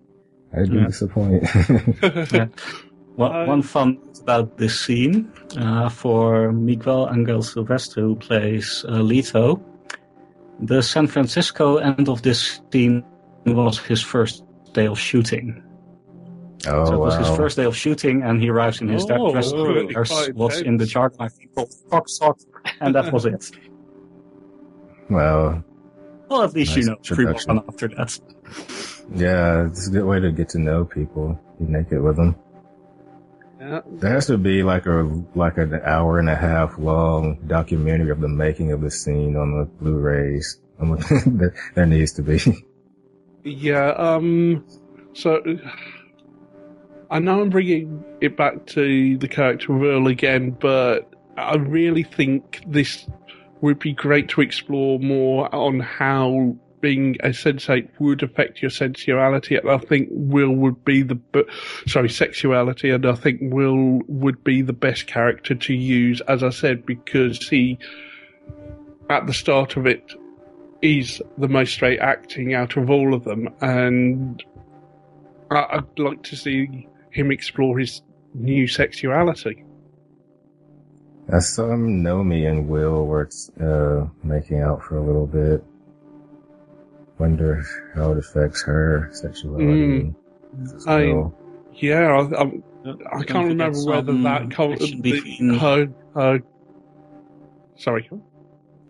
I didn't Yeah. disappoint. Yeah. One, Uh, one fun note about this scene uh, for Miguel Angel Silvestre, who plays uh, Lito, the San Francisco end of this scene was his first day of shooting. oh, so it was wow. his first day of shooting, and he arrives in his Oh, dress. really There's quite what's in the intense. jargon I think called cock and that was it. Well, Well, at least you know everyone introduction. after that. yeah, it's a good way to get to know people. Be naked with them. There has to be like a like an hour and a half long documentary of the making of the scene on the Blu-rays. There, needs to be. Yeah, um, so I know I'm bringing it back to the character of Earl again, but I really think this would be great to explore more on how being a sensate would affect your sensuality, and I think Will would be the sorry sexuality, and I think Will would be the best character to use, as I said, because he at the start of it is the most straight acting out of all of them, and I'd like to see him explore his new sexuality. I saw Nomi and Will were uh, making out for a little bit. Wonder how it affects her sexuality. Mm. I- well. Yeah, I, I'm, I can't remember whether that com- action the, between- her, her. Sorry,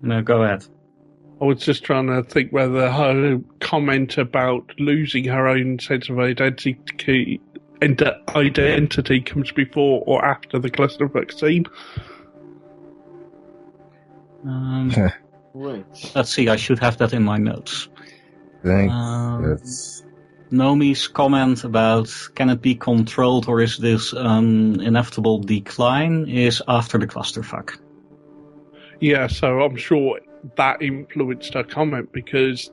No, go ahead. I was just trying to think whether her comment about losing her own sense of identity and identity comes before or after the cluster scene. Um, Right. let's see, I should have that in my notes. I think Um, that's Nomi's comment about can it be controlled or is this an inevitable decline is after the clusterfuck. Yeah, so I'm sure that influenced her comment because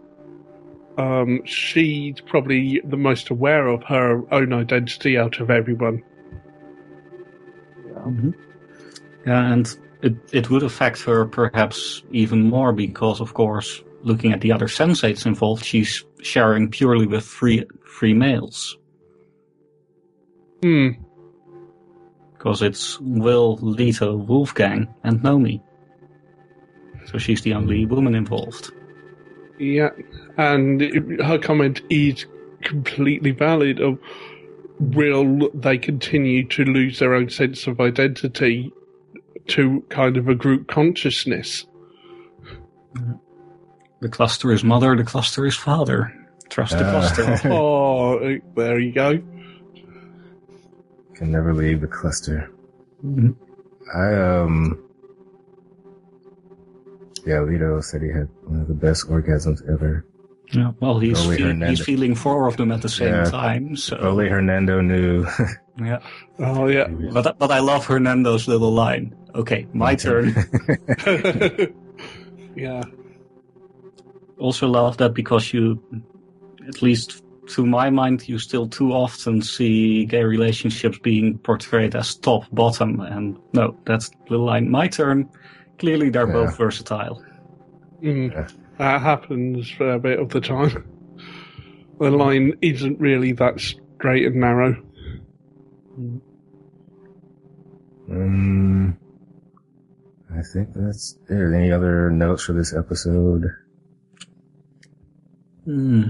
um, she's probably the most aware of her own identity out of everyone. Yeah. Yeah, and it, it would affect her perhaps even more because, of course, looking at the other sensates involved, she's sharing purely with three, three males. Hmm. Because it's Will, Lito, Wolfgang, and Nomi. So she's the only woman involved. Yeah, and it- her comment is completely valid. Of will they continue to lose their own sense of identity to kind of a group consciousness? The cluster is mother, the cluster is father. Trust the Ah. cluster. oh, there you go. can never leave the cluster. Mhm. I um yeah, Lito said he had one of the best orgasms ever. Yeah, well, he's, fe- he's feeling four of them at the same Yeah. time. So Only Hernando knew. yeah, Oh yeah. but but I love Hernando's little line. Okay, my turn. yeah. Also love that because you, at least to my mind, you still too often see gay relationships being portrayed as top bottom, and no, that's the line. My turn. Clearly, they're Yeah. both versatile. Mm. Yeah. That happens for a bit of the time. The line isn't really that straight and narrow. um, I think that's it. Any other notes for this episode? Hmm.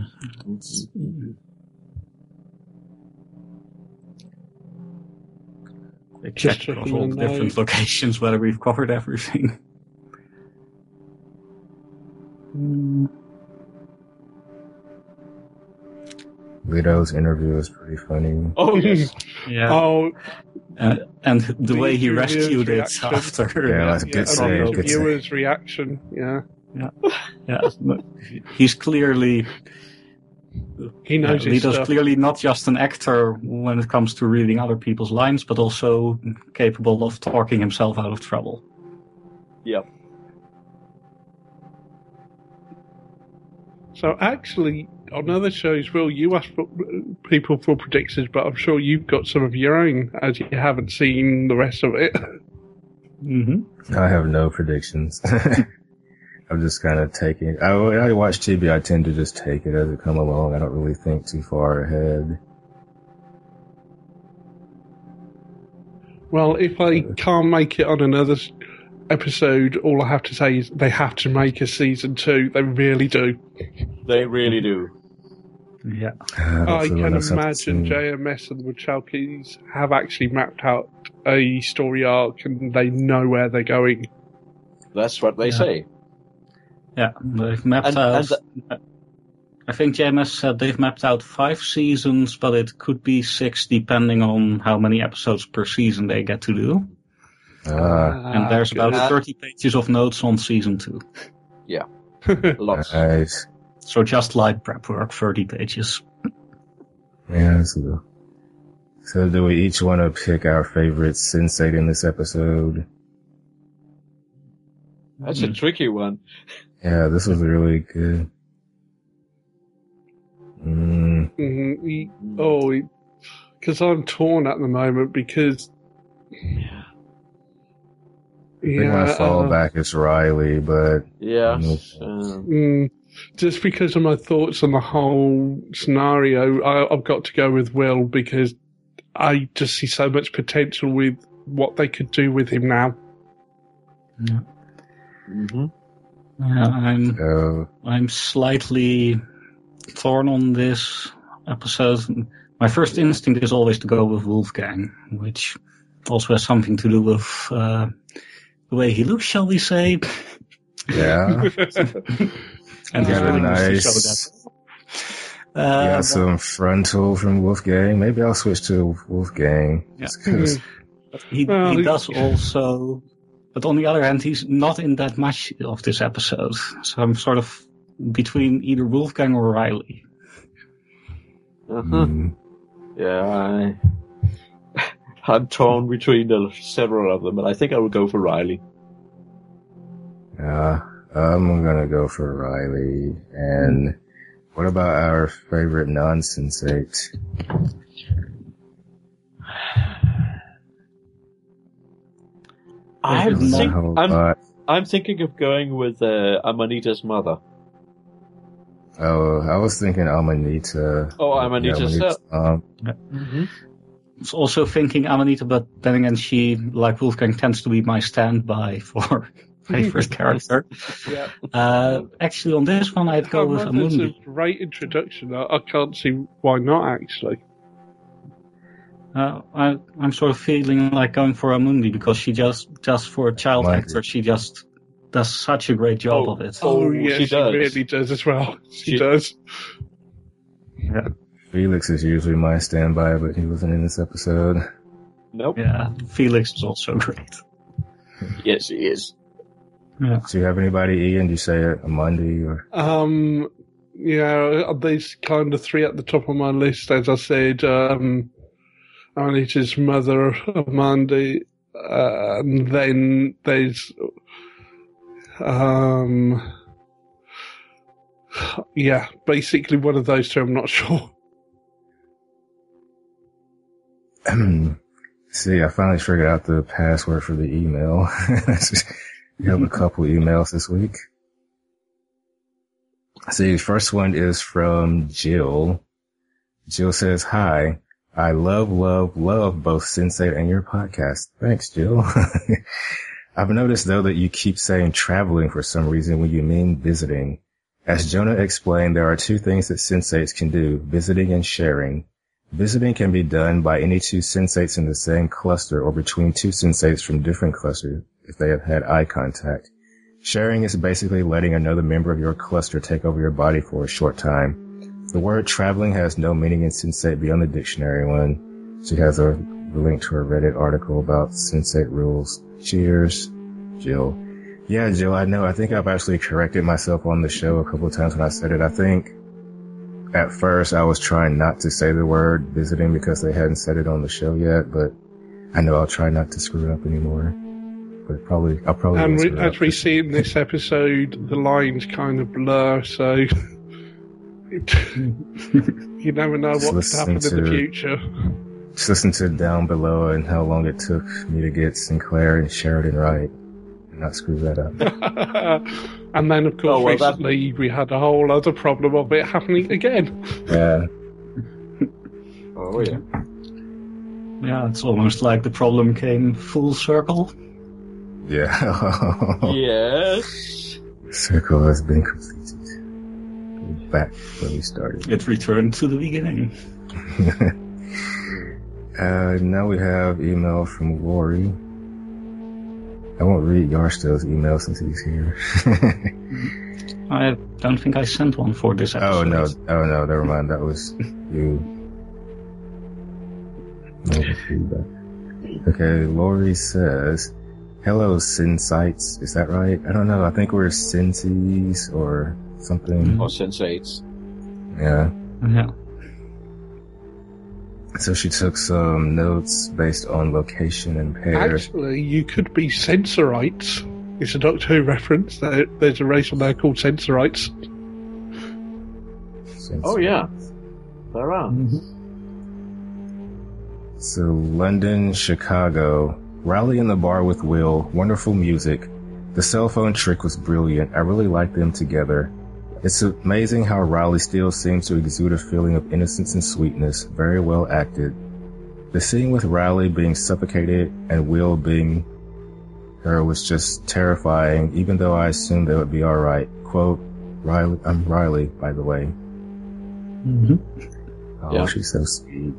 Quick check Just across all the the different locations whether we've covered everything. Hmm. Lito's interview was pretty funny. Oh yes. Yeah. Oh, Uh, and the The way he rescued it after. Yeah, that's a yeah, good and save. the Good save. viewer's reaction. Yeah, yeah, but he's clearly he knows his Lito's stuff. clearly not just an actor when it comes to reading other people's lines, but also capable of talking himself out of trouble. Yep. So actually, on other shows, Will, you ask for, people for predictions, but I'm sure you've got some of your own, as you haven't seen the rest of it. Mm-hmm. I have no predictions. I'm just kind of taking. I, when I watch TV. I tend to just take it as it come along. I don't really think too far ahead. Well, if I can't make it on another episode, all I have to say is they have to make a season two. They really do. They really do. Yeah. Uh, I can imagine. JMS and the Wachowskis have actually mapped out a story arc and they know where they're going. That's what they Yeah. say. Yeah, they've mapped And- out. and I think JMS said they've mapped out five seasons, but it could be six depending on how many episodes per season they get to do. Ah, and there's about good. 30 pages of notes on season two. Yeah. Lots. nice. So just light prep work, 30 pages. Yeah, so, so do we each want to pick our favorite sensate in this episode? That's a tricky one. Yeah, this was really good. Mm, Mhm, he- Oh, because I'm torn at the moment because. Yeah. I think my uh, fallback is Riley, but Yeah. Mm. Um, mm, just because of my thoughts on the whole scenario, I, I've got to go with Will because I just see so much potential with what they could do with him now. hmm Yeah, I'm So, I'm slightly torn on this episode. My first instinct is always to go with Wolfgang, which also has something to do with uh, the way he looks, shall we say? yeah. And his Got a to nice- show that. Uh, got some frontal from Wolfgang. Maybe I'll switch to Wolfgang. Yeah. He, Well, he he- does also, but on the other hand, he's not in that much of this episode. So I'm sort of between either Wolfgang or Riley. Uh-huh. mm, Yeah, I, I'm torn between the, several of them, but I think I would go for Riley. yeah, I'm gonna go for Riley. And what about our favorite non-sensate? I'm, There's think, I'm. I'm thinking of going with uh, Amanita's mother. Oh, I was thinking Amanita. Oh, Amanita's Amanita's mom. Mm-hmm. I was also thinking Amanita, but then again, she, like Wolfgang, tends to be my standby for my first character. yeah. Uh, actually, on this one, I'd go Oh, with man, that's a great introduction. I, I can't see why not, actually. Uh, I, I'm sort of feeling like going for Amundi because she just, just for a child Like actor, she just does such a great job Oh, of it. oh, Oh, yeah, she she, really does as well. She, She- does. Yeah. Felix is usually my standby, but he wasn't in this episode. Nope. Yeah, Felix is also great. Yes, he is. Yeah. Do you have anybody, Ian? Do you say it Monday or? Um, yeah, these kind of three at the top of my list, as I said. Um, Anita's mother, Amanda, uh, and then there's, um, yeah, basically one of those two. I'm not sure. See, I finally figured out the password for the email. we have a couple emails this week. See, first one is from Jill. Jill says, hi, I love, love, love both Sense8 and your podcast. Thanks, Jill. I've noticed though that you keep saying traveling for some reason when you mean visiting. As Jonas explained, there are two things that sensates can do, visiting and sharing. Visiting can be done by any two sensates in the same cluster or between two sensates from different clusters if they have had eye contact. Sharing is basically letting another member of your cluster take over your body for a short time. The word traveling has no meaning in sensate beyond the dictionary one. She has a link to a Reddit article about sensate rules. Cheers, Jill. Yeah, Jill, I know. I think I've actually corrected myself on the show a couple of times when I said it. I think at first I was trying not to say the word visiting because they hadn't said it on the show yet, but I know I'll try not to screw it up anymore. But probably, I'll probably. And will we, screw it up. as we see in this episode, the lines kind of blur, so you never know Just what could happen in the future. Just listen to down below and how long it took me to get Sinclair and Sheridan right and not screw that up. and then, of course, Oh, well, that- recently we had a whole other problem of it happening again. Yeah. Oh, yeah. Yeah, it's almost like the problem came full circle. Yeah. Yes. Circle has been completed. Back where we started. It returned to the beginning. Uh, now we have email from Lori. I won't read Jarsto's email since he's here. I don't think I sent one for this episode. oh no, oh no, never mind. That was you. Okay, Lori says, "Hello, Sinsites." Is that right? I don't know. I think we're Sensies or something. Mm-hmm. Or sensates. Yeah. Yeah. So she took some notes based on location and pair. Actually, you could be Sensorites. It's a Doctor Who reference. There's a race on there called Sensorites. Oh, yeah. There are. Mm-hmm. So London, Chicago, Riley in the bar with Will, wonderful music. The cell phone trick was brilliant. I really liked them together. It's amazing how Riley still seems to exude a feeling of innocence and sweetness. Very well acted. The scene with Riley being suffocated and Will being her was just terrifying, even though I assumed they would be alright. Quote, Riley, I'm Riley, by the way. Mm-hmm. Oh, Yeah. she's so sweet.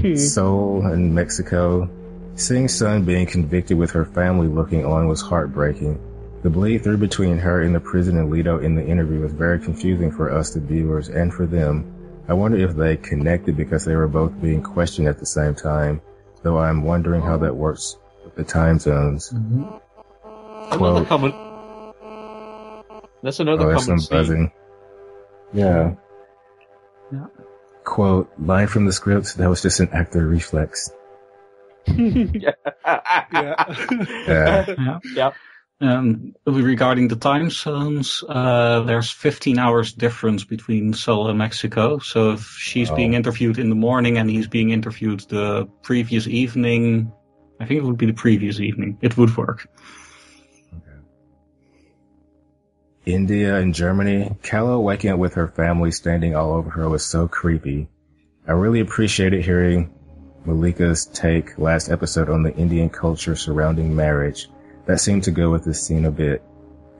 Hmm. Seoul in Mexico. Seeing Sun being convicted with her family looking on was heartbreaking. The bleed through between her and the prison and Lito in the interview was very confusing for us, the viewers, and for them. I wonder if they connected because they were both being questioned at the same time, though I'm wondering how that works with the time zones. Mm-hmm. Another Quote. common. That's another comment. Oh, there's some common theme. buzzing. Yeah. Yeah. Quote, line from the script, that was just an actor reflex. yeah. Yeah. Yeah. Yeah. Um, regarding the time zones, uh, there's 15 hours difference between Seoul and Mexico. So if she's Oh. being interviewed in the morning and he's being interviewed the previous evening, I think it would be the previous evening. It would work. India and Germany, Kala waking up with her family standing all over her was so creepy. I really appreciated hearing Malika's take last episode on the Indian culture surrounding marriage. That seemed to go with this scene a bit.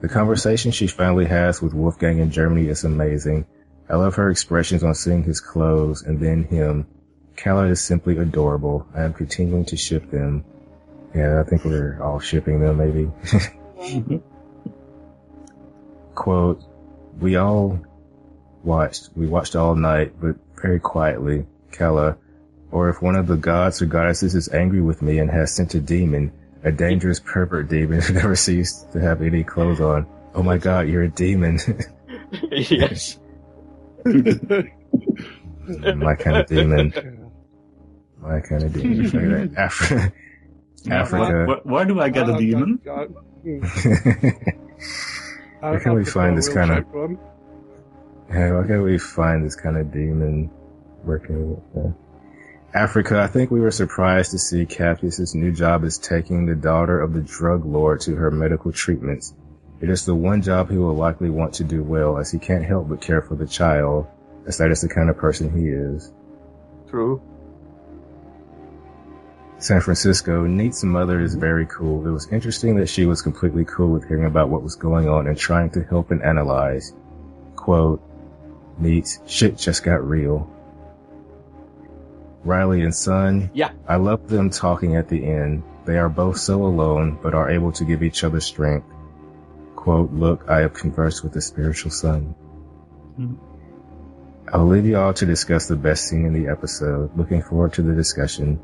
The conversation she finally has with Wolfgang in Germany is amazing. I love her expressions on seeing his clothes and then him. Kala is simply adorable. I am continuing to ship them. Yeah, I think we're all shipping them maybe. quote, we all watched, we watched all night, but very quietly, Kala, or if one of the gods or goddesses is angry with me and has sent a demon, a dangerous pervert demon who never ceased to have any clothes on. Oh my god, you're a demon. yes. my kind of demon. My kind of demon. Afri- Africa. Where, where do I get a Uh, demon? Where can we find this kinda- check one. Yeah, why can't we find this kind of demon working with uh, Africa? I think we were surprised to see Capheus's new job is taking the daughter of the drug lord to her medical treatments. It is the one job he will likely want to do well as he can't help but care for the child, as that is the kind of person he is. True. San Francisco, Neets' mother is very cool. It was interesting that she was completely cool with hearing about what was going on and trying to help and analyze. Quote, Neat, shit just got real. Riley and Sun, Yeah. I love them talking at the end. They are both so alone, but are able to give each other strength. Quote, look, I have conversed with the spiritual son. Hmm. I'll leave you all to discuss the best scene in the episode. Looking forward to the discussion.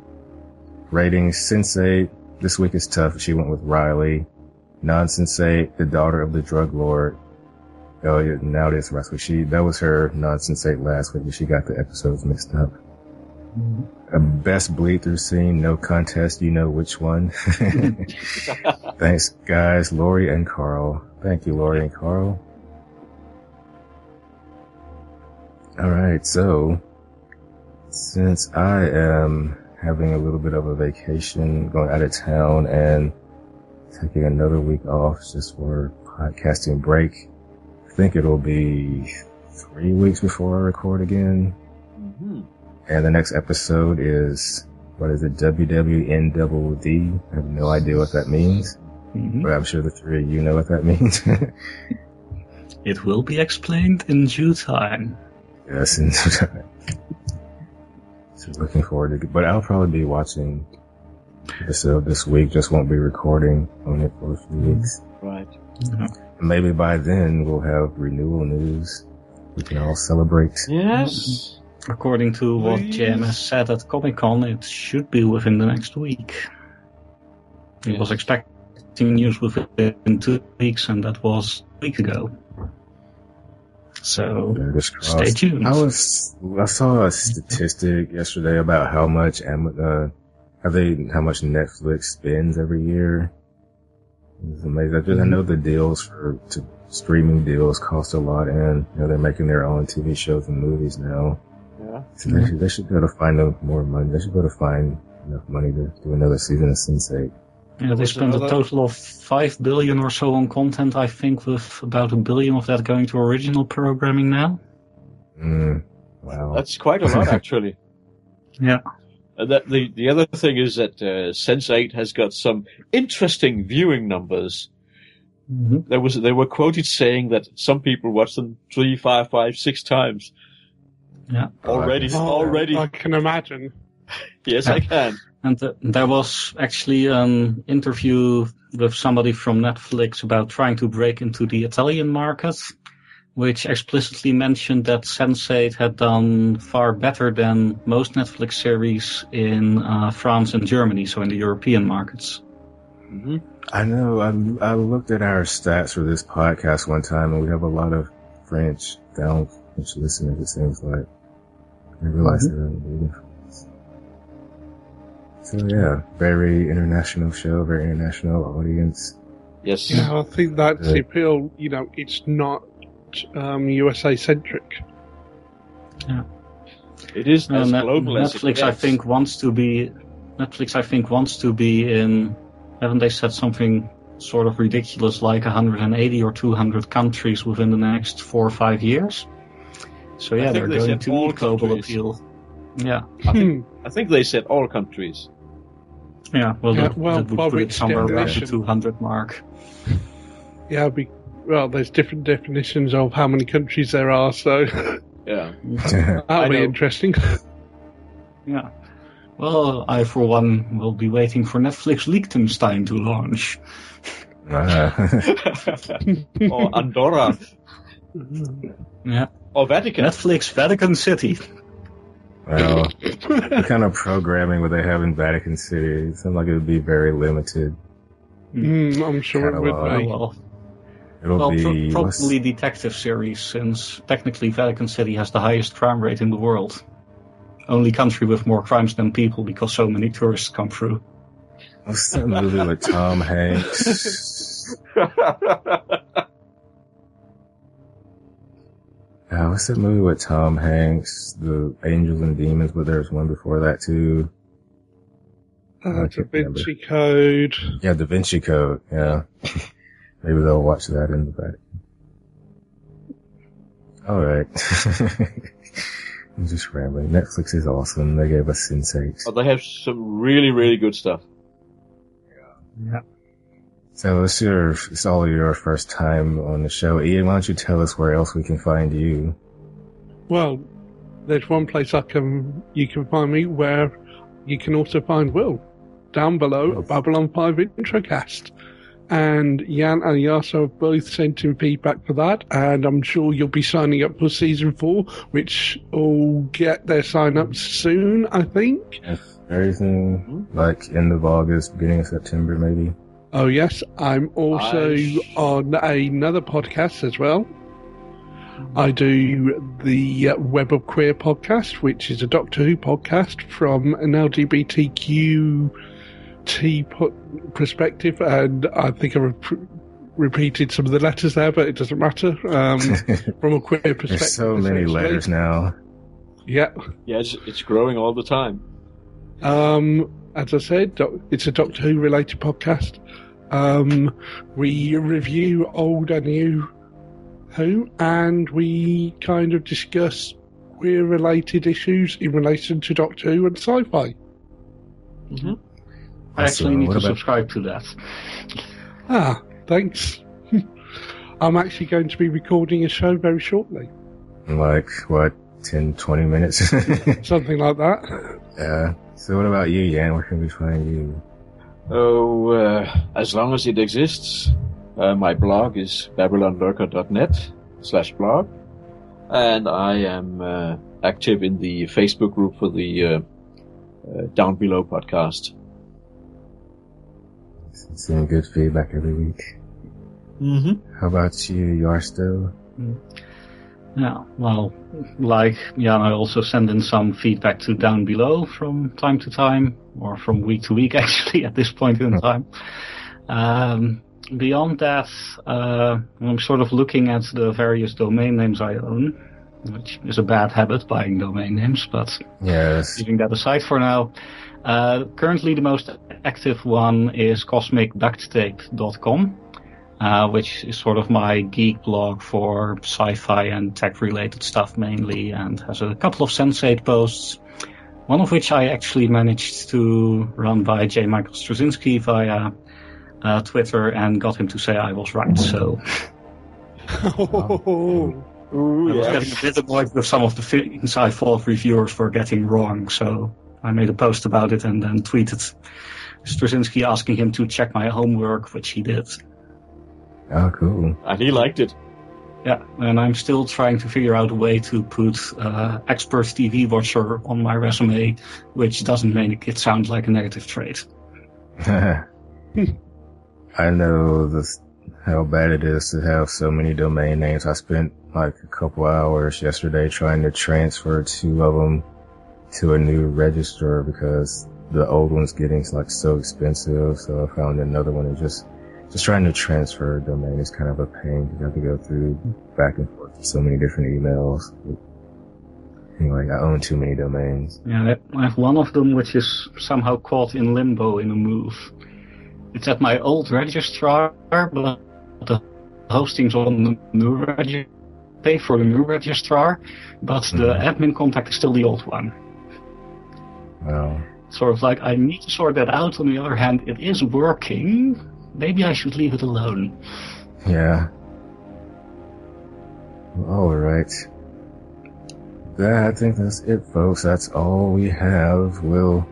Ratings, Sensate, this week is tough. She went with Riley. Non-Sensate, the daughter of the drug lord. Oh, yeah, now it is week. She, that was her non-Sensate last week, but she got the episodes mixed up. A best bleed through scene, no contest, you know which one. Thanks, guys, Lori and Carl. Thank you, Lori and Carl. Alright, so, since I am having a little bit of a vacation, going out of town and taking another week off just for podcasting break, I think it'll be three weeks before I record again. Mhm. And the next episode is, what is it, WWNWD? I have no idea what that means, Mhm. but I'm sure the three of you know what that means. It will be explained in due time. yes, in due time. so looking forward to it. but I'll probably be watching episode this week, just won't be recording on it for a few mm-hmm. weeks. Right. Mm-hmm. Maybe by then we'll have renewal news. We can all celebrate. Yes. Mm-hmm. According to what Please. JMS said at Comic Con, it should be within the next week. He was expecting news within two weeks, and that was a week ago. So stay tuned. I was I saw a statistic yesterday about how much Am- uh, how they how much Netflix spends every year. It's amazing. I, just, I know the deals for to streaming deals cost a lot, and you know they're making their own TV shows and movies now. Yeah. So they, should, they should be able to find more money. They should be able to find enough money to do another season of Sense8. Yeah, they Was spent a total of five billion or so on content. I think with about a billion of that going to original programming now. Mm, wow. That's quite a lot, actually. Yeah. And that the the other thing is that uh, Sense8 has got some interesting viewing numbers. Mhm. There was they were quoted saying that some people watch them three, five, five, six times Yeah. already. Oh, already, I can imagine. yes, I can. And uh, there was actually an interview with somebody from Netflix about trying to break into the Italian market, which explicitly mentioned that Sense8 had done far better than most Netflix series in uh, France and Germany, so in the European markets. hmm I know. I, I looked at our stats for this podcast one time, and we have a lot of French down French listeners. It seems like I realized they're in France. So yeah, very international show, very international audience. Yes. Yeah, I think that's the appeal. You know, it's not um, USA centric. Yeah. It is Uh, as Net- global as it Netflix, I think, wants to be. Netflix, I think, wants to be in. Haven't they said something sort of ridiculous like 180 or 200 countries within the next four or five years? So yeah, they're they going to all need global countries. appeal. Yeah, I think, I think they said all countries. yeah. Well, Yeah, that, well, that would Bob, put it somewhere around the 200 mark. Yeah, be, well, there's different definitions of how many countries there are, so Yeah. that'll be interesting. Yeah. Well, I for one will be waiting for Netflix Liechtenstein to launch. Or Andorra. Yeah. Or Vatican. Netflix Vatican City. well, what kind of programming would they have in Vatican City? It seems like it would be very limited. Mm, I'm sure it would Oh, be. well, It'll well be pro- what's- probably detective series, since technically Vatican City has the highest crime rate in the world. Only country with more crimes than people because so many tourists come through. what's that movie with Tom Hanks? Uh, what's that movie with Tom Hanks? The Angels and Demons, but there's one before that too. Uh, I Da can't remember. Vinci Code. Yeah, Da Vinci Code. Yeah, maybe they'll watch that in the back. All right, I'm just rambling. Netflix is awesome. They gave us Sense8. oh, they have some really, really good stuff. So it's your, it's all your first time on the show. Ian, why don't you tell us where else we can find you? Well, there's one place I can you can find me where you can also find Will down below Yes. Babylon Five Introcast. And Jan and Jarsto have both sent in feedback for that, and I'm sure you'll be signing up for season four, which will get their sign ups soon, I think. If very soon, mm-hmm. like end of August, beginning of September, maybe. Oh yes, I'm also I- on another podcast as well. I do the uh, Web of Queer podcast, which is a Doctor Who podcast from an LGBTQ T po- perspective, and I think I rep- repeated some of the letters there, but it doesn't matter. Um, from a queer perspective, There's so many letters now. Yeah. Yeah, it's, it's growing all the time. Um, as I said, it's a Doctor Who related podcast. Um, we review old and new Who, and we kind of discuss queer related issues in relation to Doctor Who and sci fi. hmm I actually need to about- subscribe to that. Ah, thanks. I'm actually going to be recording a show very shortly. Like, what, 10, 20 minutes? Something like that. yeah. So what about you, Jan? Where can we find you? Oh, uh, as long as it exists, uh, my blog is babylonlurker.net slash blog. And I am uh, active in the Facebook group for the uh, uh, Down Below podcast. Seeing good feedback every week. Mm-hmm. How about you, Jarsto? Yeah, well, like Jan, I also send in some feedback to down below from time to time, or from week to week actually at this point in time. Um, beyond that, uh, I'm sort of looking at the various domain names I own, which is a bad habit, buying domain names, but Yes. leaving that aside for now. Uh, currently the most active one is cosmicducttape.com, uh, which is sort of my geek blog for sci-fi and tech related stuff mainly and has a couple of Sense8 posts. One of which I actually managed to run by J. Michael Straczynski via uh, Twitter and got him to say I was right. So Oh, Ooh, I was yeah. getting a bit annoyed with some of the things I thought reviewers were getting wrong. So I made a post about it and then tweeted Straczynski asking him to check my homework, which he did. Oh, cool. And he liked it. Yeah, and I'm still trying to figure out a way to put uh, expert TV watcher on my resume, which doesn't make it sound like a negative trait. I know this, how bad it is to have so many domain names. I spent like a couple hours yesterday trying to transfer two of them to a new registrar because the old one's getting like so expensive. So I found another one and just, just trying to transfer a domain is kind of a pain. You have to go through back and forth so many different emails. Anyway, I own too many domains. Yeah, I have one of them which is somehow caught in limbo in a move. It's at my old registrar, but the hosting's on the new registrar. Pay for the new registrar, but the Mhm. admin contact is still the old one. Well, Sort of like I need to sort that out. On the other hand, it is working. Maybe I should leave it alone. Yeah. All right. That, I think that's it, folks. That's all we have. We'll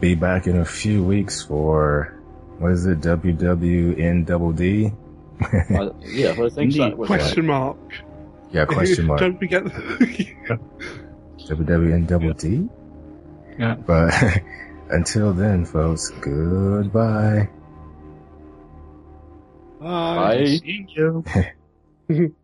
be back in a few weeks for what is it? WWN double D? Uh, yeah, well, I think so. Indeed. Was question mark. Yeah, question mark. Don't forget. WWN double D? Yeah. But until then, folks, goodbye. Bye. See you.